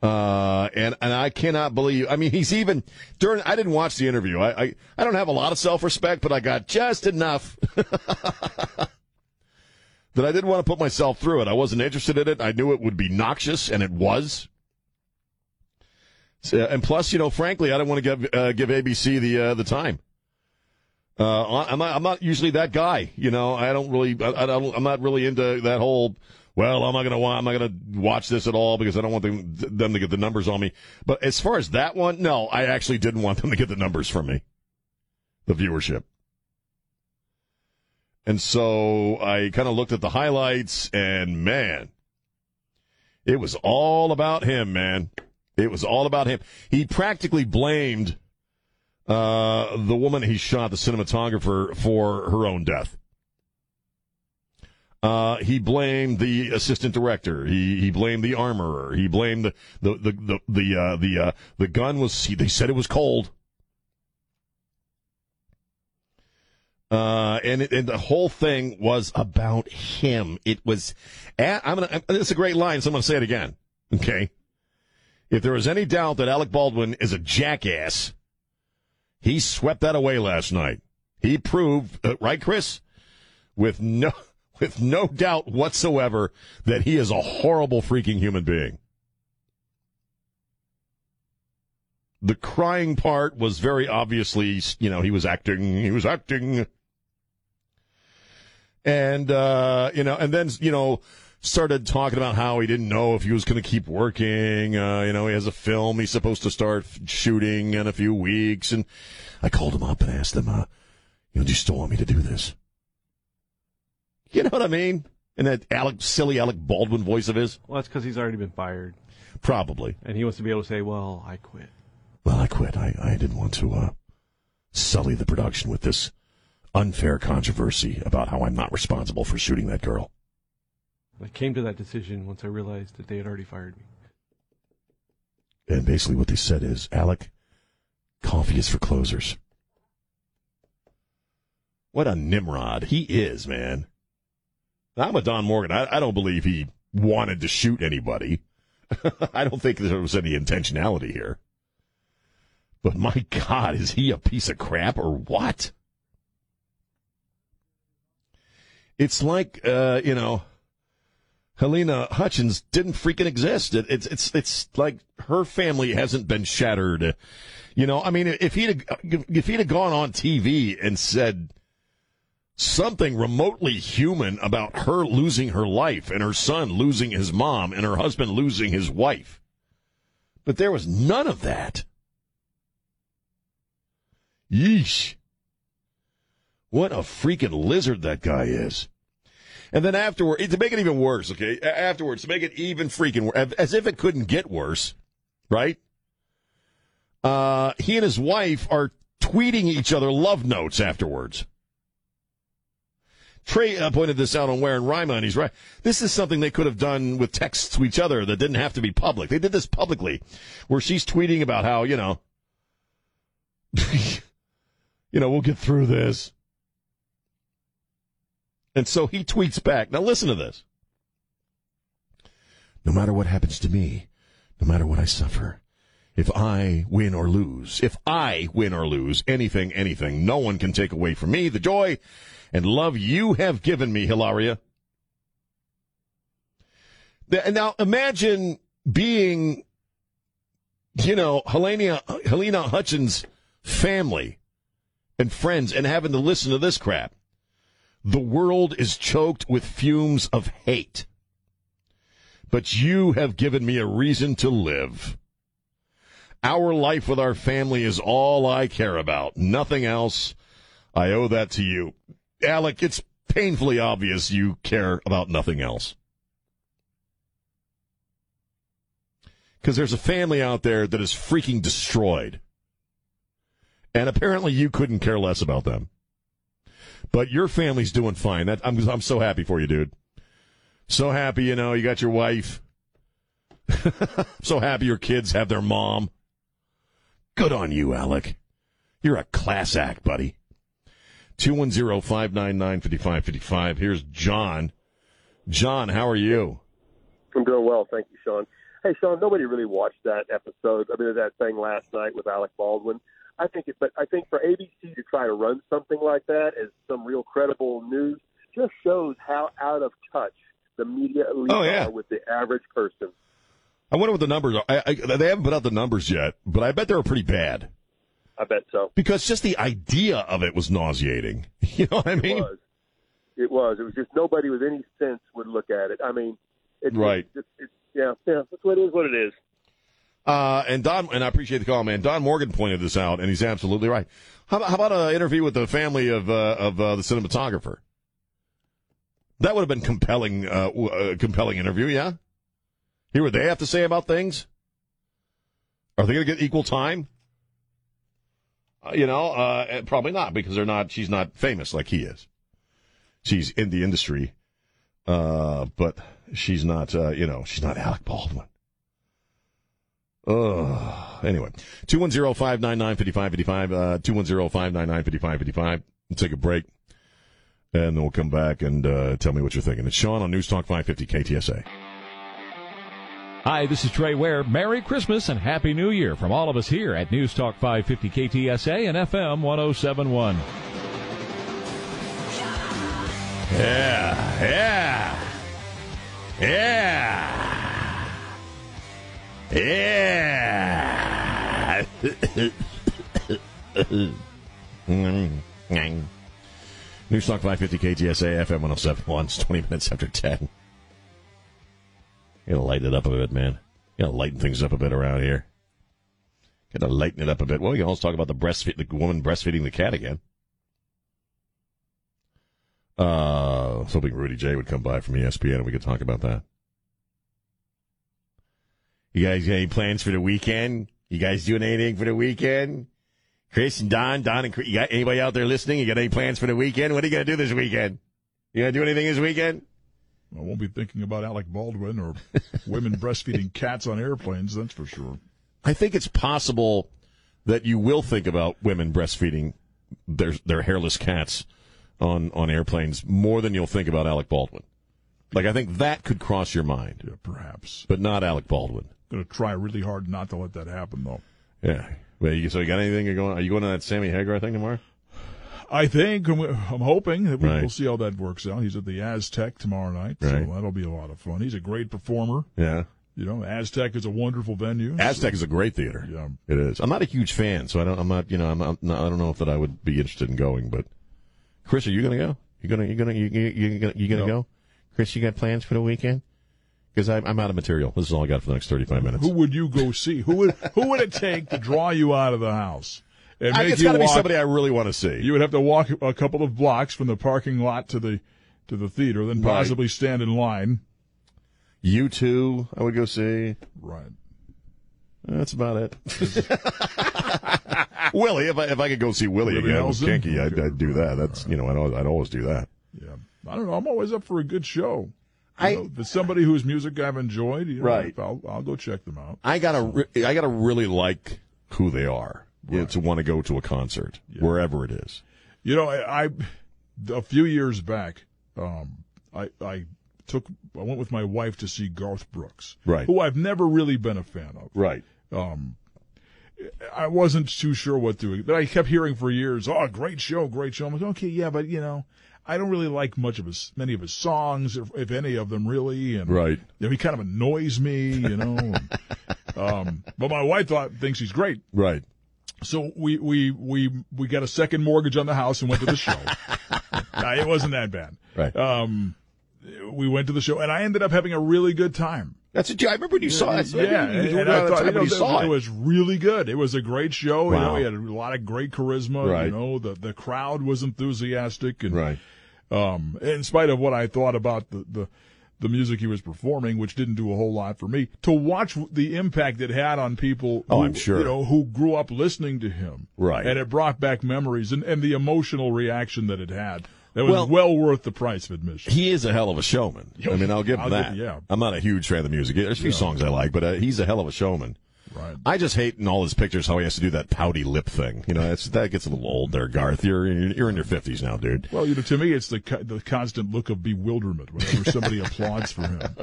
Uh, and, and I cannot believe, I mean, he's even during, I didn't watch the interview. I, I, I don't have a lot of self respect, but I got just enough that I didn't want to put myself through it. I wasn't interested in it. I knew it would be noxious, and it was. So, and plus, you know, frankly, I don't want to give, uh, give ABC the, uh, the time. Uh, I'm not, I'm not usually that guy, you know. I don't really, I, I don't, I'm not really into that whole. Well, I'm not gonna, I'm not gonna watch this at all because I don't want them, them to get the numbers on me. But as far as that one, no, I actually didn't want them to get the numbers from me, the viewership. And so I kind of looked at the highlights, and man, it was all about him, man. It was all about him. He practically blamed uh, the woman he shot, the cinematographer, for her own death. Uh, he blamed the assistant director. He he blamed the armorer. He blamed the the the the the uh, the, uh, the gun was. He, they said it was cold. Uh, and it, and the whole thing was about him. It was. I'm gonna. It's a great line, so I'm gonna say it again. Okay. If there was any doubt that Alec Baldwin is a jackass, he swept that away last night. He proved, uh, right, Chris, with no with no doubt whatsoever that he is a horrible freaking human being. The crying part was very obviously, you know, he was acting. He was acting. And, uh, you know, and then, you know, started talking about how he didn't know if he was going to keep working. Uh, you know, he has a film he's supposed to start shooting in a few weeks. And I called him up and asked him, uh, you know, do you still want me to do this? You know what I mean? And that Alec, silly Alec Baldwin voice of his. Well, that's because he's already been fired. Probably. And he wants to be able to say, well, I quit. Well, I quit. I, I didn't want to, uh, sully the production with this unfair controversy about how I'm not responsible for shooting that girl. I came to that decision once I realized that they had already fired me. And basically, what they said is, Alec, coffee is for closers. What a Nimrod he is, man. I'm a Don Morgan. I, I don't believe he wanted to shoot anybody. I don't think there was any intentionality here. But my God, is he a piece of crap or what? It's like, uh, you know, Halyna Hutchins didn't freaking exist. It, it's it's it's like her family hasn't been shattered. You know, I mean, if he'd if he'd have gone on TV and said something remotely human about her losing her life and her son losing his mom and her husband losing his wife, but there was none of that. Yeesh. What a freaking lizard that guy is. And then afterward, to make it even worse, okay, afterwards, to make it even freaking worse, as if it couldn't get worse, right? Uh, he and his wife are tweeting each other love notes afterwards. Trey uh, pointed this out on Where and and he's right. This is something they could have done with texts to each other that didn't have to be public. They did this publicly, where she's tweeting about how, you know, you know, we'll get through this. And so he tweets back. Now listen to this. No matter what happens to me, no matter what I suffer, If I win or lose, if I win or lose, anything, anything, no one can take away from me the joy and love you have given me, Hilaria. Now imagine being, you know, Halyna, Halyna Hutchins' family and friends and having to listen to this crap. The world is choked with fumes of hate. But you have given me a reason to live. Our life with our family is all I care about. Nothing else. I owe that to you. Alec, it's painfully obvious you care about nothing else. Because there's a family out there that is freaking destroyed. And apparently you couldn't care less about them. But your family's doing fine. That, I'm, I'm so happy for you, dude. So happy, you know, you got your wife. so happy your kids have their mom. Good on you, Alec. You're a class act, buddy. 210-599-5555. Here's John. John, how are you? I'm doing well, thank you, Sean. Hey, Sean, nobody really watched that episode. I mean, that thing last night with Alec Baldwin. I think it, but I think for ABC to try to run something like that as some real credible news just shows how out of touch the media elite Oh, yeah. are with the average person. I wonder what the numbers are. I, I, they haven't put out the numbers yet, but I bet they were pretty bad. I bet so. Because just the idea of it was nauseating. You know what I mean? It was. It was. It was just nobody with any sense would look at it. I mean, it, Right. It's, it's, yeah, yeah. That's what it is. What it is. Uh, and Don, and I appreciate the call, man. Don Morgan pointed this out, and he's absolutely right. How, about- how about an interview with the family of uh, of uh, the cinematographer? That would have been compelling, uh, uh, compelling interview. Yeah. Hear what they have to say about things. Are they going to get equal time? Uh, you know, uh, probably not because they're not. She's not famous like he is. She's in the industry, but she's not. You know, she's not Alec Baldwin. Ugh. Anyway, 210-599-5555, uh, 210-599-5555. We'll take a break, and then we'll come back and uh, tell me what you're thinking. It's Sean on News Talk 550 KTSA. Hi, this is Trey Ware. Merry Christmas and Happy New Year from all of us here at News Talk 550 KTSA and FM 1071. Yeah, yeah, yeah, yeah. News Talk 550 KTSA FM 1071. It's 20 minutes after 10. You gotta lighten it up a bit, man. You gotta lighten things up a bit around here. Gotta lighten it up a bit. Well, you can always talk about the breastfeed, the woman breastfeeding the cat again. Uh, I was hoping Rudy J would come by from ESPN and we could talk about that. You guys got any plans for the weekend? You guys doing anything for the weekend? Chris and Don, Don and Chris, you got anybody out there listening? You got any plans for the weekend? What are you gonna do this weekend? You gonna do anything this weekend? I won't be thinking about Alec Baldwin or women breastfeeding cats on airplanes, that's for sure. I think it's possible that you will think about women breastfeeding their their hairless cats on on airplanes more than you'll think about Alec Baldwin. Like I think that could cross your mind. Yeah, perhaps. But not Alec Baldwin. Going to try really hard not to let that happen, though. Yeah. Well, you, so you got anything you're going? Are you going to that Sammy Hagar thing tomorrow? I think I'm, I'm hoping that we, Right. we'll see how that works out. He's at the Aztec tomorrow night, Right. so that'll be a lot of fun. He's a great performer. Yeah. You know, Aztec is a wonderful venue. Aztec is a great theater. Yeah. It is. I'm not a huge fan, so I don't. I'm not. You know, I'm. Not, I don't know if that I would be interested in going. But Chris, are you going to go? You gonna? You gonna? You you you gonna, you gonna No. go? Chris, you got plans for the weekend? Because I'm, I'm out of material. This is all I got for the next 35 minutes. Who would you go see? Who would who would it take to draw you out of the house? And I- make it's got to be somebody I really want to see. You would have to walk a couple of blocks from the parking lot to the to the theater, then Right. possibly stand in line. You two, I would go see. Right. That's about it. Willie, if I if I could go see Willie, Willie again with? Kinky, I'd, I'd do that. That's you know I'd, always- I'd always do that. Yeah. I don't know. I'm always up for a good show. I- know, somebody whose music I've enjoyed. You know, Right. I'll, I'll go check them out. I gotta re- I gotta really like who they are you know, to want to go to a concert wherever it is. You know, I, I a few years back, um, I I took I went with my wife to see Garth Brooks, Right. Who I've never really been a fan of, Right. Um, I wasn't too sure what to. But I kept hearing for years, "Oh, great show, great show." I'm like, okay, yeah, but you know, I don't really like much of his, many of his songs, if, if any of them really. And Right. you know, he kind of annoys me, you know. um, but my wife thought thinks he's great. Right. So we we we we got a second mortgage on the house and went to the show. Nah, it wasn't that bad. Right. Um, we went to the show and I ended up having a really good time. That's you, I remember when you saw it. Yeah, you, and, you, and I thought you know, you saw it, it. was really good. It was a great show. Wow. You know, he had a lot of great charisma. Right. You know, the the crowd was enthusiastic, and Right. Um, in spite of what I thought about the the the music he was performing, which didn't do a whole lot for me, to watch the impact it had on people. Oh, who, I'm sure. You know, who grew up listening to him. Right. And it brought back memories and, and the emotional reaction that it had. That was Well- well, worth the price of admission. He is a hell of a showman. I mean, I'll give him I'll that. give- yeah. I'm not a huge fan of the music. There's a few Yeah. songs I like, but uh, he's a hell of a showman. Right. I just hate in all his pictures how he has to do that pouty lip thing. You know, that gets a little old there, Garth. You're you're in your 50s now, dude. Well, you know, to me, it's the the constant look of bewilderment whenever somebody applauds for him.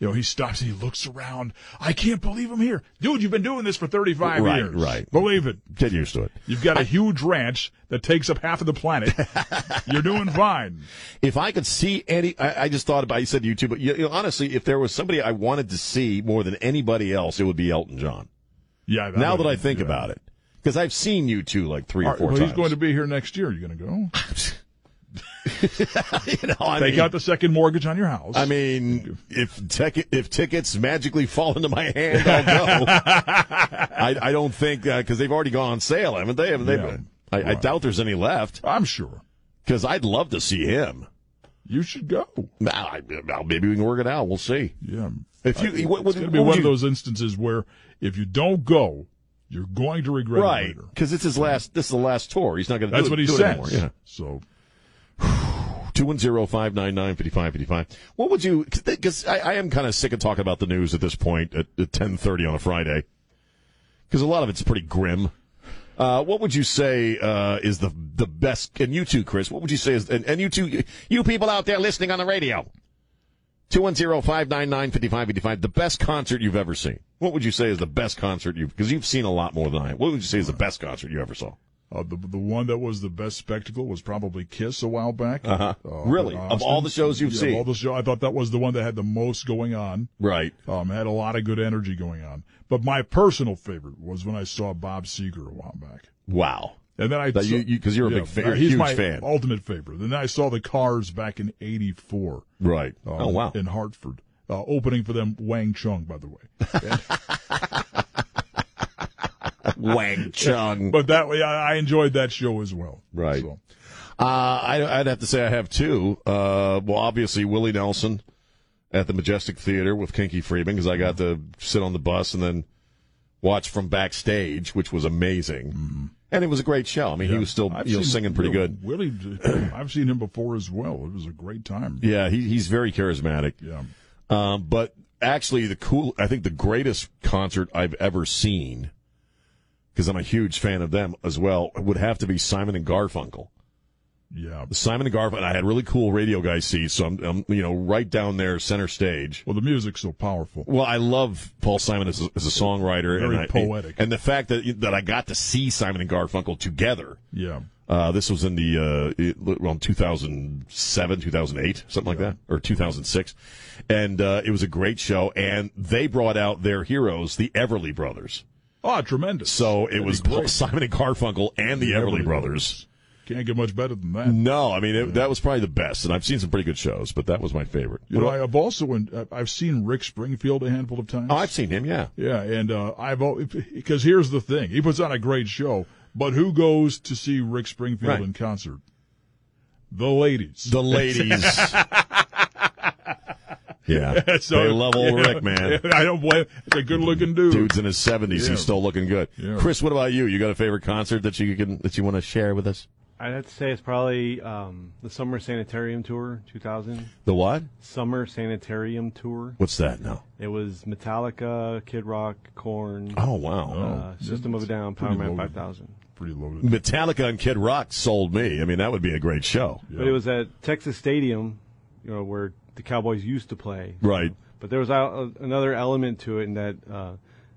You know, he stops and he looks around. I can't believe I'm here, dude. You've been doing this for 35 Right, years. right. Believe it. Get used to it. You've got a huge ranch that takes up half of the planet. You're doing fine. If I could see any, I, I just thought about. You said you too, but you, you know, honestly, if there was somebody I wanted to see more than anybody else, it would be Elton John. Yeah. now that I think about it, because I've seen you two like three or right, four well, times. he's going to be here next year. You going to go? you know, I Take mean, out the second mortgage on your house. I mean, if tech, if tickets magically fall into my hand, I'll go. I, I don't think uh, because they've already gone on sale, haven't they? Haven't they? Yeah. I, I doubt there's any left. I'm sure. Because I'd love to see him. You should go. I, maybe we can work it out. We'll see. Yeah. If you, I- what, it's going to be one of those instances where if you don't go, you're going to regret it right? later. Because it's his last. This is the last tour. He's not going to. That's do what it, he do it says. anymore. Yeah. So 210-599-5555. What would you, because I, I, am kind of sick of talking about the news at this point at, at 1030 on a Friday, because a lot of it's pretty grim. Uh, what would you say uh, is the the best? And you too, Chris. What would you say is? And, and you too, you people out there listening on the radio, 210-599-5555, the best concert you've ever seen. What would you say is the best concert you've, because you've seen a lot more than I have. What would you say is the best concert you ever saw? Uh, the the one that was the best spectacle was probably Kiss a while back. Uh-huh. Really? Of all the shows you've Yeah, seen? of all the show, I thought that was the one that had the most going on. Right. Um, had a lot of good energy going on. But my personal favorite was when I saw Bob Seger a while back. Wow. And then I That saw- you- you- you're a big fan- you're a He's huge my fan. ultimate favorite. Then I saw the Cars back in '84. Right. oh wow. In Hartford, uh, opening for them Wang Chung, by the way. Wang Chung. But that way, I, I enjoyed that show as well. Right. So, Uh, I, I'd have to say I have two. Uh, well, obviously Willie Nelson at the Majestic Theater with Kinky Friedman because I got to sit on the bus and then watch from backstage, which was amazing. And it was a great show. I mean, he was still I've you know singing pretty good. Willie, I've seen him before as well. It was a great time. Yeah, he, he's very charismatic. Yeah. Um, but actually, the cool, I think the greatest concert I've ever seen, because I'm a huge fan of them as well, would have to be Simon and Garfunkel. Yeah. Simon and Garfunkel. I had really cool radio guy seats, so I'm, I'm, you know, right down there, center stage. Well, the music's so powerful. Well, I love Paul Simon as a, as a songwriter, Very and I, poetic. and the fact that that I got to see Simon and Garfunkel together. Yeah. Uh, this was in the uh, around 2007, 2008, something like that, or 2006, and uh, it was a great show. And they brought out their heroes, the Everly Brothers. Oh, tremendous. So it That'd was. Simon and Garfunkel and the, Everly, Brothers. Can't get much better than that. No, I mean it, that was probably the best, and I've seen some pretty good shows, but that was my favorite. You know, I have also uh, I've seen Rick Springfield a handful of times. oh, I've seen him, yeah. Yeah, and uh, I've because here's the thing: he puts on a great show, but who goes to see Rick Springfield Right. in concert? The ladies. The ladies. yeah, So, they love old yeah, Rick, man. I don't blame. It's a good-looking dude. Dude's in his seventies. Yeah. He's still looking good. Yeah. Chris, what about you? You got a favorite concert that you can that you want to share with us? I'd have to say it's probably um, the Summer Sanitarium Tour 2000. The what? Summer Sanitarium Tour. What's that now? It was Metallica, Kid Rock, Korn. Oh wow. Uh, System of a Down, pretty Powerman 5000. Pretty loaded. Metallica and Kid Rock sold me. I mean, that would be a great show. But it was at Texas Stadium, you know, where the Cowboys used to play. Right. But there was a, another element to it in that uh,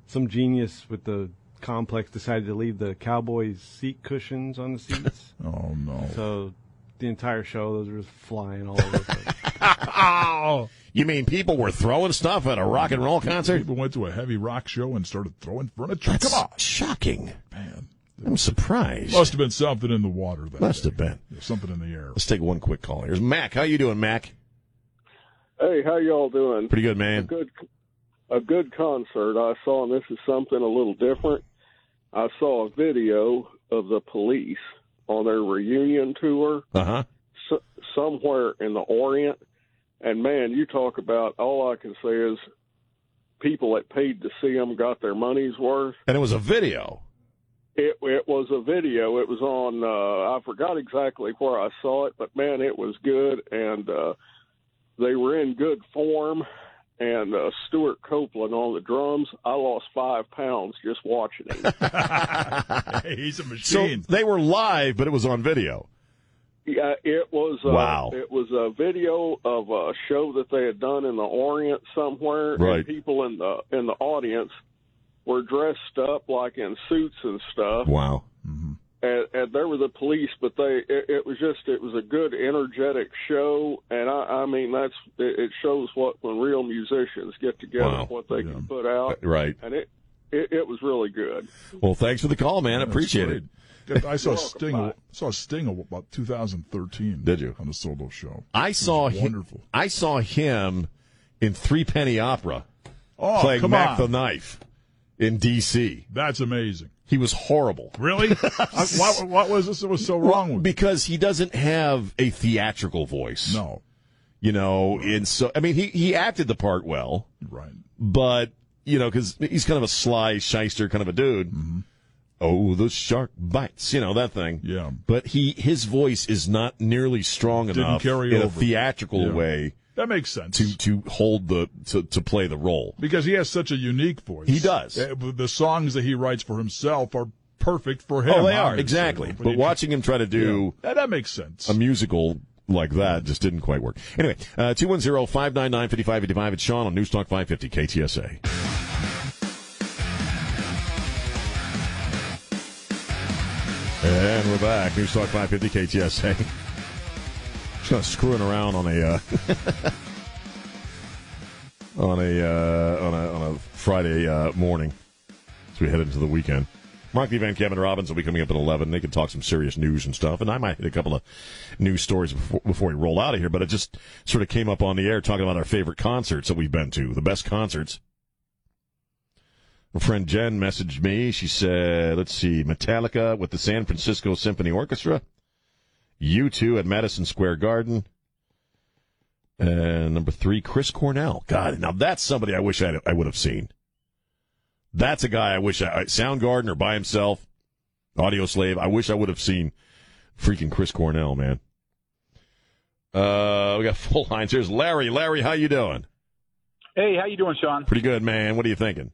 some genius with the complex decided to leave the Cowboys seat cushions on the seats. oh no! So the entire show, those were just flying all over. the place. Oh, You mean people were throwing stuff at a rock and roll concert? people went to a heavy rock show and started throwing furniture. That's Come on, shocking. man! I'm surprised. Must have been something in the water. That Must day. have been. There's something in the air. Let's take one quick call. Here's Mac. How you doing, Mac? Hey, how y'all doing? Pretty good, A man. good, a good concert I saw, and this is something a little different. I saw a video of the police on their reunion tour Uh huh. s- somewhere in the Orient, and man, you talk about all I can say is people that paid to see them got their money's worth. And it was a video. It it was a video. It was on. Uh, I forgot exactly where I saw it, but man, it was good, and uh, they were in good form. And uh, Stewart Copeland on the drums. I lost five pounds just watching him. He's a So machine. they were live, but it was on video. yeah, it was. Uh, Wow. It was a video of a show that they had done in the Orient somewhere. Right. And people in the in the audience were dressed up like in suits and stuff. Wow. And, and there were the police, but they it, it was just it was a good energetic show, and I, I mean that's it, it shows what when real musicians get together Wow. what they can put out, uh, Right. and it, it it was really good. Well, thanks for the call, man. I appreciate it. I saw welcome. Sting. Bye. Saw Sting about 2013. Did you? on a solo show? I saw him. wonderful. I saw him in Threepenny Opera Oh, playing come Mack on! the Knife in D.C. That's amazing. He was horrible. Really? I, what, what was this that was so wrong with? because he doesn't have a theatrical voice. No, You know, and so I mean, he he acted the part well, right. but you know, because he's kind of a sly shyster kind of a dude. Oh, the shark bites, you know that thing. Mm-hmm. Yeah. But he his voice is not nearly strong Didn't enough carry in a theatrical Yeah. way That makes sense. to to hold the to, to play the role. because he has such a unique voice. He does. Uh, The songs that he writes for himself are perfect for him. oh, they are exactly. But But watching him try to do Yeah, that makes sense. a musical like that just didn't quite work. Anyway, uh, 210-599-5555. It's Sean on News Talk 550 KTSA. And we're back. News Talk 550 KTSA. Just kind of screwing around on a uh, on a uh, on a on a Friday uh, morning as we head into the weekend. Markley Van Kevin Robbins will be coming up at 11. They can talk some serious news and stuff. And I might hit a couple of news stories before, before we roll out of here. But it just sort of came up on the air talking about our favorite concerts that we've been to, the best concerts. My friend Jen messaged me. She said, let's see, Metallica with the San Francisco Symphony Orchestra, U2 at Madison Square Garden, and number three, Chris Cornell. God, now that's somebody I wish I'd, I would have seen. That's a guy I wish I, Soundgarden or by himself, Audioslave. I wish I would have seen freaking Chris Cornell, man. Uh, we got full lines. Here's Larry. Larry, how you doing? Hey, how you doing, Sean? Pretty good, man. What are you thinking?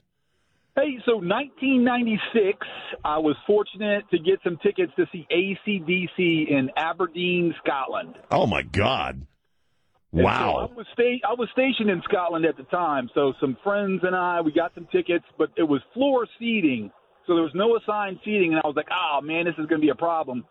Hey, so 1996, I was fortunate to get some tickets to see ACDC in Aberdeen, Scotland. Oh my God! And so Wow. I was sta- I was stationed in Scotland at the time, so some friends and I we got some tickets, but it was floor seating, so there was no assigned seating, and I was like, oh man, this is going to be a problem.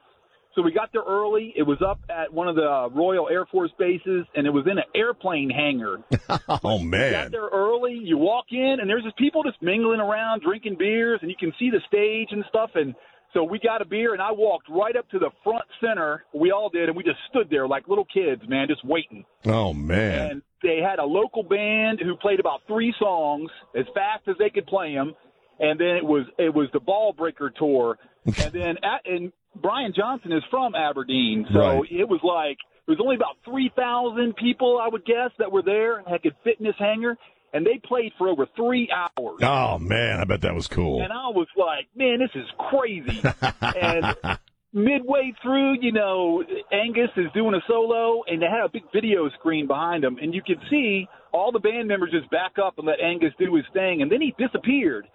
So we got there early. It was up at one of the uh, Royal Air Force bases, and it was in an airplane hangar. oh man! Got man. there early. You walk in, and there's just people just mingling around, drinking beers, and you can see the stage and stuff. And so we got a beer, and I walked right up to the front center. We all did, and we just stood there like little kids, man, just waiting. Oh man. And they had a local band who played about three songs as fast as they could play them, and then it was it was the Ballbreaker tour, and then at, and Brian Johnson is from Aberdeen, so Right. it was like there was only about three thousand people, I would guess, that were there that could fit in this hangar, and they played for over three hours. Oh man, I bet that was cool. And I was like, man, this is crazy. and midway through, you know, Angus is doing a solo, and they had a big video screen behind him, and you could see all the band members just back up and let Angus do his thing, and then he disappeared.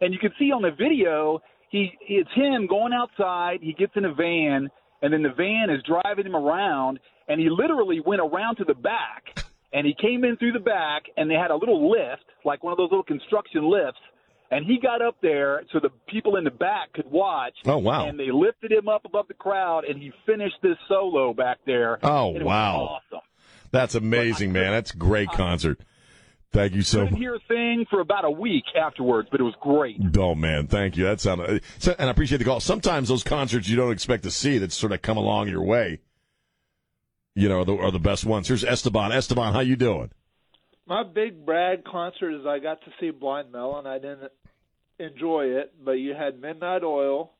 And you could see on the video, he it's him going outside. He gets in a van, and then the van is driving him around, and he literally went around to the back, and he came in through the back, and they had a little lift, like one of those little construction lifts, and he got up there so the people in the back could watch. Oh, wow. And they lifted him up above the crowd, and he finished this solo back there. Oh, and it was wow. awesome. That's amazing, man. That's a great uh, concert. Thank you so Couldn't hear a thing for about a week afterwards, but it was great. Oh man, thank you. That sounded, and I appreciate the call. Sometimes those concerts you don't expect to see that sort of come along your way, you know, are the, are the best ones. Here's Esteban. Esteban, how you doing? My big brag concert is I got to see Blind Melon. I didn't enjoy it, but you had Midnight Oil.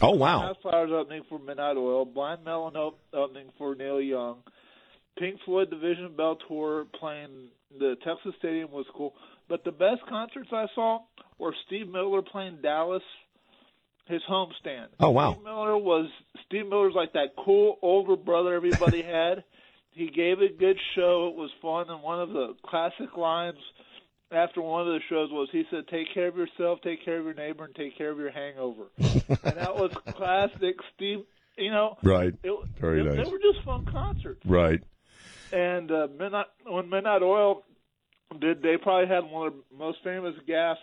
Oh wow! House Flowers opening for Midnight Oil. Blind Melon op- opening for Neil Young. Pink Floyd Division Bell Tour playing the Texas Stadium was cool. But the best concerts I saw were Steve Miller playing Dallas, his homestand. Oh, wow. Steve Miller was Steve Miller's like that cool older brother everybody had. He gave a good show. It was fun, and one of the classic lines after one of the shows was he said, "Take care of yourself, take care of your neighbor, and take care of your hangover." and that was classic Steve. You know, Right. It, Very they, nice. They were just fun concerts. Right. And uh, Midnight when Midnight Oil did, they probably had one of the most famous gaffes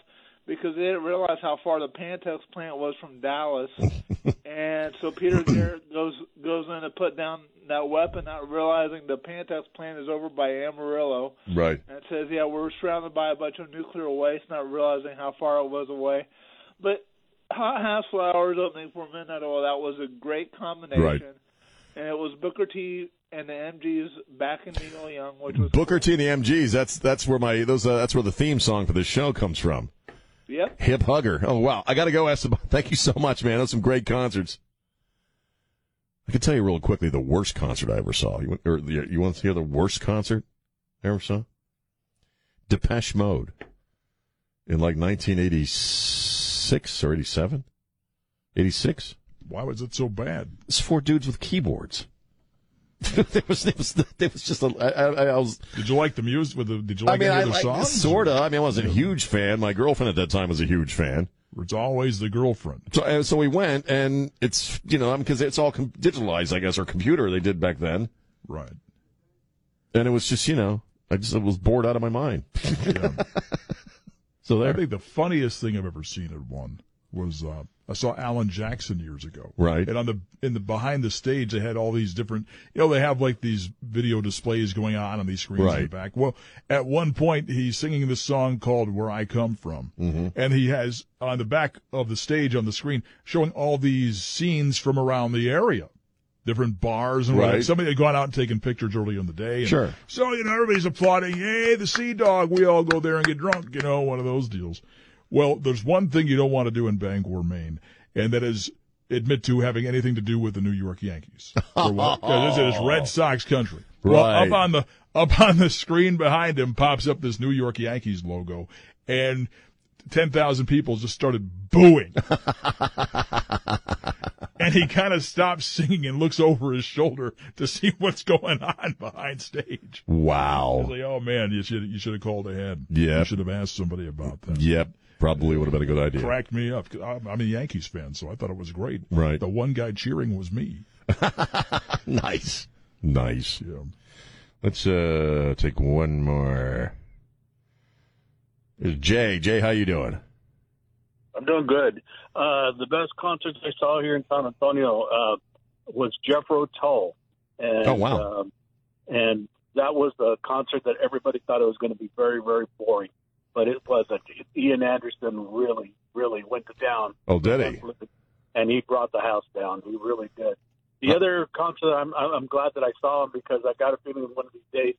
because they didn't realize how far the Pantex plant was from Dallas, and so Peter Garrett goes goes in to put down that weapon, not realizing the Pantex plant is over by Amarillo. Right. And it says, yeah, we're surrounded by a bunch of nuclear waste, not realizing how far it was away. But Hothouse Flowers opening for Midnight Oil, that was a great combination. Right. And it was Booker T and the MGs back in Neil Young, which was Booker T and the MGs. That's that's where my those uh, that's where the theme song for this show comes from. Yep. Hip hugger. Oh wow! I got to go, Esteban. Thank you so much, man. Those some great concerts. I can tell you real quickly the worst concert I ever saw. You want, or the, you want to hear the worst concert I ever saw? Depeche Mode in like 1986 or 87, 86. Why was it so bad? It's four dudes with keyboards. there was, there was, there was just a. I, I, I was. Did you like the music? With the, did you like I mean, any I of the like songs? sort of. I mean, I wasn't a huge fan. My girlfriend at that time was a huge fan. It's always the girlfriend. So, uh, so we went, and it's you know because it's all com- digitalized, I guess, or computer they did back then, Right. and it was just you know I just was bored out of my mind. so there. I think the funniest thing I've ever seen at one was uh, I saw Alan Jackson years ago. Right. And on the in the behind the stage they had all these different you know, they have like these video displays going on on these screens in the back. Well, at one point he's singing this song called Where I Come From. Mm-hmm. And he has on the back of the stage on the screen showing all these scenes from around the area. Different bars and whatever. Right. Somebody had gone out and taken pictures early in the day. And Sure. So, you know, everybody's applauding. Hey, the Sea Dog. We all go there and get drunk, you know, one of those deals. Well, there's one thing you don't want to do in Bangor, Maine, and that is admit to having anything to do with the New York Yankees. For what? 'Cause this is Red Sox country. Well, Right. up on the up on the screen behind him pops up this New York Yankees logo, and ten thousand people just started booing. and he kind of stops singing and looks over his shoulder to see what's going on behind stage. Wow, like, oh man, you should you should have called ahead. Yeah. you should have asked somebody about that. yep, probably would have been a good idea. Cracked me up. I'm I'm a Yankees fan, so I thought it was great. Right. The one guy cheering was me. nice, nice. Yeah. Let's uh take one more. There's Jay. Jay, how you doing? I'm doing good. Uh, the best concert I saw here in San Antonio uh, was Jethro Tull. And, Oh, wow. Um, and that was the concert that everybody thought it was going to be very, very boring, but it wasn't. Ian Anderson really, really went to town. Oh, did he? And he brought the house down. He really did. The other concert, I'm, I'm glad that I saw him because I got a feeling one of these days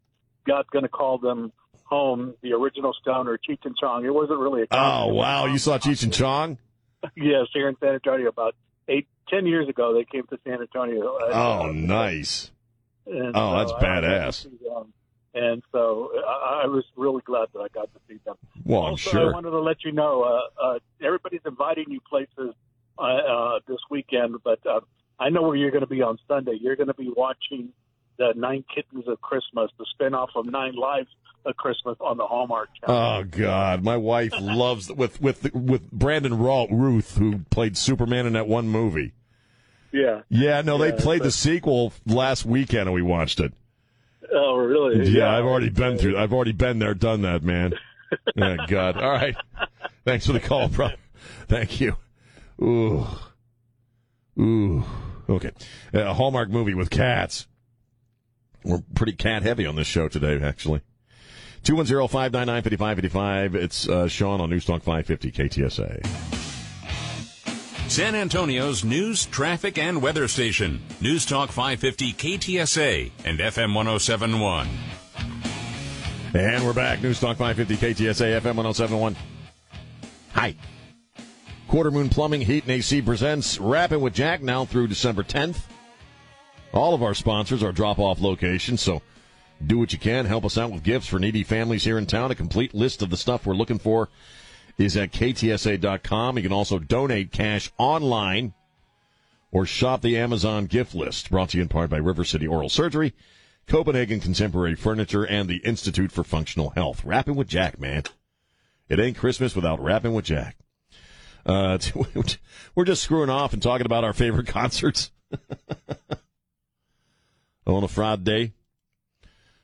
God's going to call them home, the original Stoner, Cheech and Chong. It wasn't really a concert. Oh wow, you saw Cheech and Chong? Yes, here in San Antonio about eight, ten years ago, they came to San Antonio. Uh, Oh, nice. and Oh, that's so I- I badass. And so I, I was really glad that I got to see them. Well, I'm also, sure. I wanted to let you know uh, uh, everybody's inviting you places uh, uh, this weekend, but uh, I know where you're going to be on Sunday. You're going to be watching the Nine Kittens of Christmas, the spinoff of Nine Lives of Christmas on the Hallmark Channel. Oh God, my wife loves with with with Brandon Raw, Ruth, who played Superman in that one movie. yeah. Yeah, no, they Yeah, played the sequel last weekend, and we watched it. Oh, really? Yeah, I've already been through. I've already been there, done that, man. oh God. All right. Thanks for the call, bro. Thank you. Ooh. Ooh. Okay. A Hallmark movie with cats. We're pretty cat heavy on this show today, actually. 210-599-5555. It's uh, Sean on Newstalk 550 KTSA. San Antonio's news, traffic, and weather station. News Talk 550 KTSA and FM 1071. And we're back. News Talk 550 KTSA FM 1071. Hi. Quarter Moon Plumbing, Heat and AC presents Wrapping with Jack now through December 10th. All of our sponsors are drop off locations, so do what you can. Help us out with gifts for needy families here in town. A complete list of the stuff we're looking for is at ktsa.com. You can also donate cash online or shop the Amazon gift list. Brought to you in part by River City Oral Surgery, Copenhagen Contemporary Furniture, and the Institute for Functional Health. Wrapping with Jack, man. It ain't Christmas without wrapping with Jack. Uh, we're just screwing off and talking about our favorite concerts on a Friday.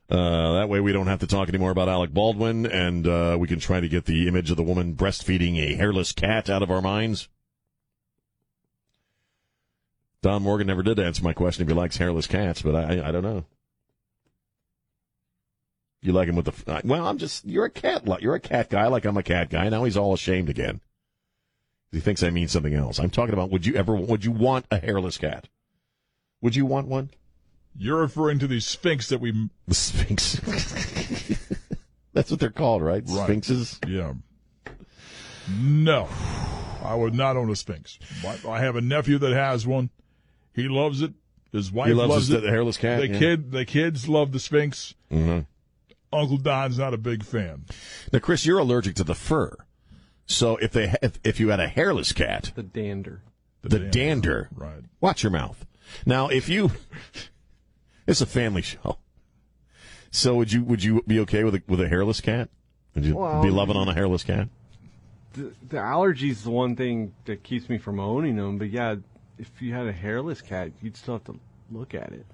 Uh, that way we don't have to talk anymore about Alec Baldwin and, uh, we can try to get the image of the woman breastfeeding a hairless cat out of our minds. Don Morgan never did answer my question if he likes hairless cats, but I, I don't know. You like him with the, well, I'm just, you're a cat, you're a cat guy like I'm a cat guy. Now he's all ashamed again. He thinks I mean something else. I'm talking about, would you ever, would you want a hairless cat? Would you want one? You're referring to the Sphynx that we. The Sphynx. That's what they're called, right? Right. Sphynxes? Yeah. No, I would not own a Sphynx. I- I have a nephew that has one. He loves it. His wife He loves loves his- it. the hairless cat, The yeah. kid, the kids love the Sphynx. Mm-hmm. Uncle Don's not a big fan. Now, Chris, you're allergic to the fur. So if they if, if you had a hairless cat, The dander. the, dander, right? Watch your mouth. Now, if you, it's a family show. So would you would you be okay with a, with a hairless cat? Would you Well, be loving on a hairless cat? The, the allergies the one thing that keeps me from owning them. But yeah, if you had a hairless cat, you'd still have to look at it.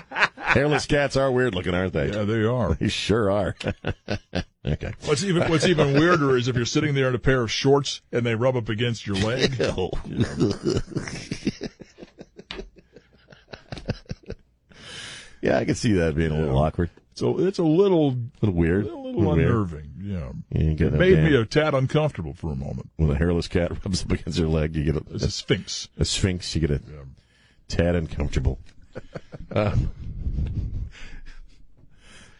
hairless cats are weird looking, aren't they? Yeah, they are. They sure are. okay. What's even What's even weirder is if you're sitting there in a pair of shorts and they rub up against your leg. Ew. Yeah, I can see that being a little awkward. So it's a little, a little weird, a little weird. unnerving. Yeah, You ain't it getting made damn- me a tad uncomfortable for a moment. when a hairless cat rubs up against your leg, you get a, It's a sphynx. A sphynx, you get a tad uncomfortable. Um,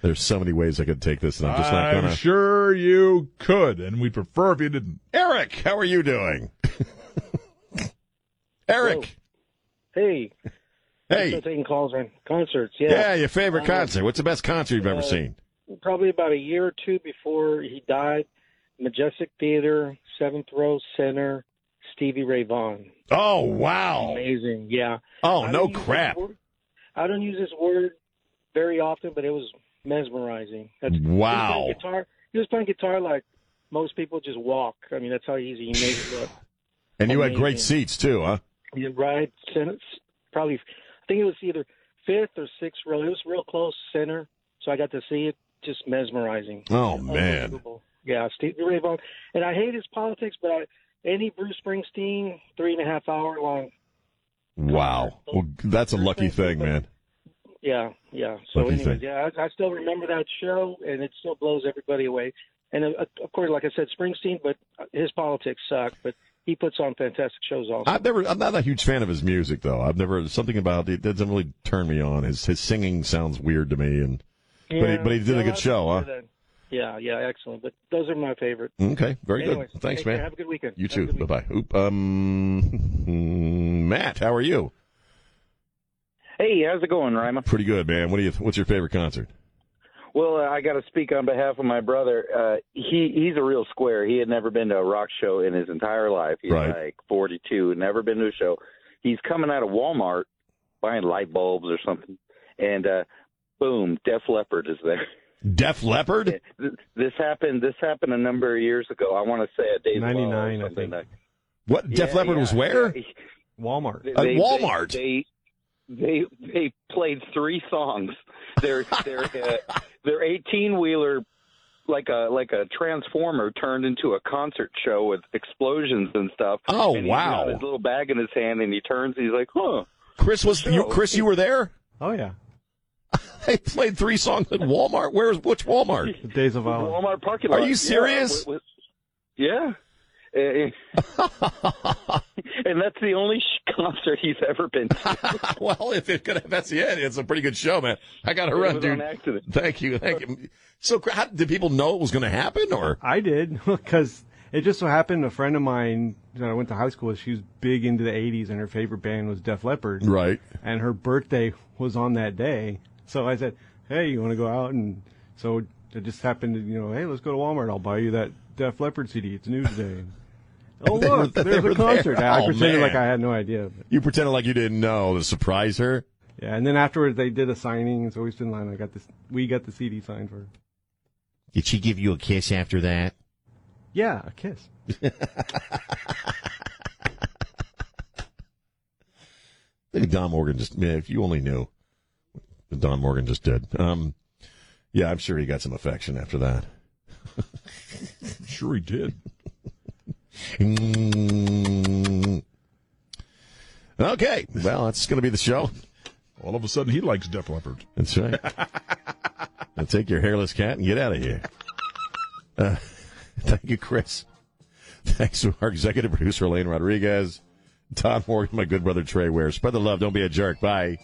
there's so many ways I could take this, and I'm just not gonna. I'm sure you could, and we'd prefer if you didn't. Eric, how are you doing? Eric, Hey. Hey. Still taking calls on concerts. yeah. Yeah. your favorite Uh, concert? What's the best concert you've ever uh, seen? Probably about a year or two before he died. Majestic Theater, seventh row center, Stevie Ray Vaughan. Oh wow! Amazing. Yeah. Oh I no don't use this crap! I don't use this word very often, but it was mesmerizing. That's, Wow. He was playing guitar. He was playing guitar like most people just walk. I mean, that's how easy he made it look. And you had great seats too, huh? Yeah, right. Center, probably, I think it was either fifth or sixth row. It was real close center, so I got to see it. Just mesmerizing. Oh man! Yeah, Steve Ray Vaughan. And I hate his politics, but I, any Bruce Springsteen three and a half hour long. Wow. Well, that's a lucky thing, man. Yeah, yeah. So, Lucky anyways, thing. yeah, I, I still remember that show, and it still blows everybody away. And uh, of course, like I said, Springsteen, but his politics suck. But he puts on fantastic shows also. I've never. I'm not a huge fan of his music, though. I've never something about it doesn't really turn me on. His his singing sounds weird to me, and but he but he did yeah, a good show, huh? that. Yeah, yeah, excellent. But those are my favorite. Okay, very Anyways, good. Thanks, take care. man. Have a good weekend. You Have too. Bye bye. Oop. Um, Matt, how are you? Hey, how's it going, Rima? Pretty good, man. What do you? What's your favorite concert? Well, uh, I got to speak on behalf of my brother. Uh, he he's a real square. He had never been to a rock show in his entire life. He's Right. like 42, never been to a show. He's coming out of Walmart buying light bulbs or something, and uh, boom, Def Leppard is there. Def Leppard. This happened. This happened a number of years ago. I want to say a day 99, I think. like. What? Def Yeah, Leppard was where? yeah. Walmart. They- At Walmart? They, they they they played three songs. They're they're uh, their 18 wheeler like a like a transformer turned into a concert show with explosions and stuff. Oh, and he's wow. got his little bag in his hand, and he turns. He's like, "Huh." Chris was you, Chris. You were there. Oh yeah. They played three songs at Walmart. Where's which Walmart? The Days of Our. Walmart parking lot. Are you serious? Yeah. Yeah. And that's the only sh- concert he's ever been to. well, if it could, that's the end. It's a pretty good show, man. I got to run, was dude. accident. Thank you, thank you. So, how, did people know it was going to happen, or I did because it just so happened a friend of mine that I went to high school with. She was big into the '80s, and her favorite band was Def Leppard. Right. And her birthday was on that day, so I said, "Hey, you want to go out?" And so it just happened to, you know, hey, let's go to Walmart. I'll buy you that Def Leppard CD. It's new today. Oh They were- look, there's a concert. there. I Oh, pretended like. I had no idea. But, you pretended like you didn't know to surprise her? yeah, and then afterwards they did a signing, and so we stood in line. I got this. We got the CD signed for. her. Did she give you a kiss after that? Yeah, a kiss. Look at Don Morgan just, man, if you only knew what Don Morgan just did. Um, yeah, I'm sure he got some affection after that. sure he did. Mm. Okay, well, that's going to be the show. All of a sudden, he likes Def Leppard. That's right. now take your hairless cat and get out of here. Uh, thank you, Chris. Thanks to our executive producer, Elaine Rodriguez. Don Morgan, my good brother, Trey Ware. Spread the love. Don't be a jerk. Bye.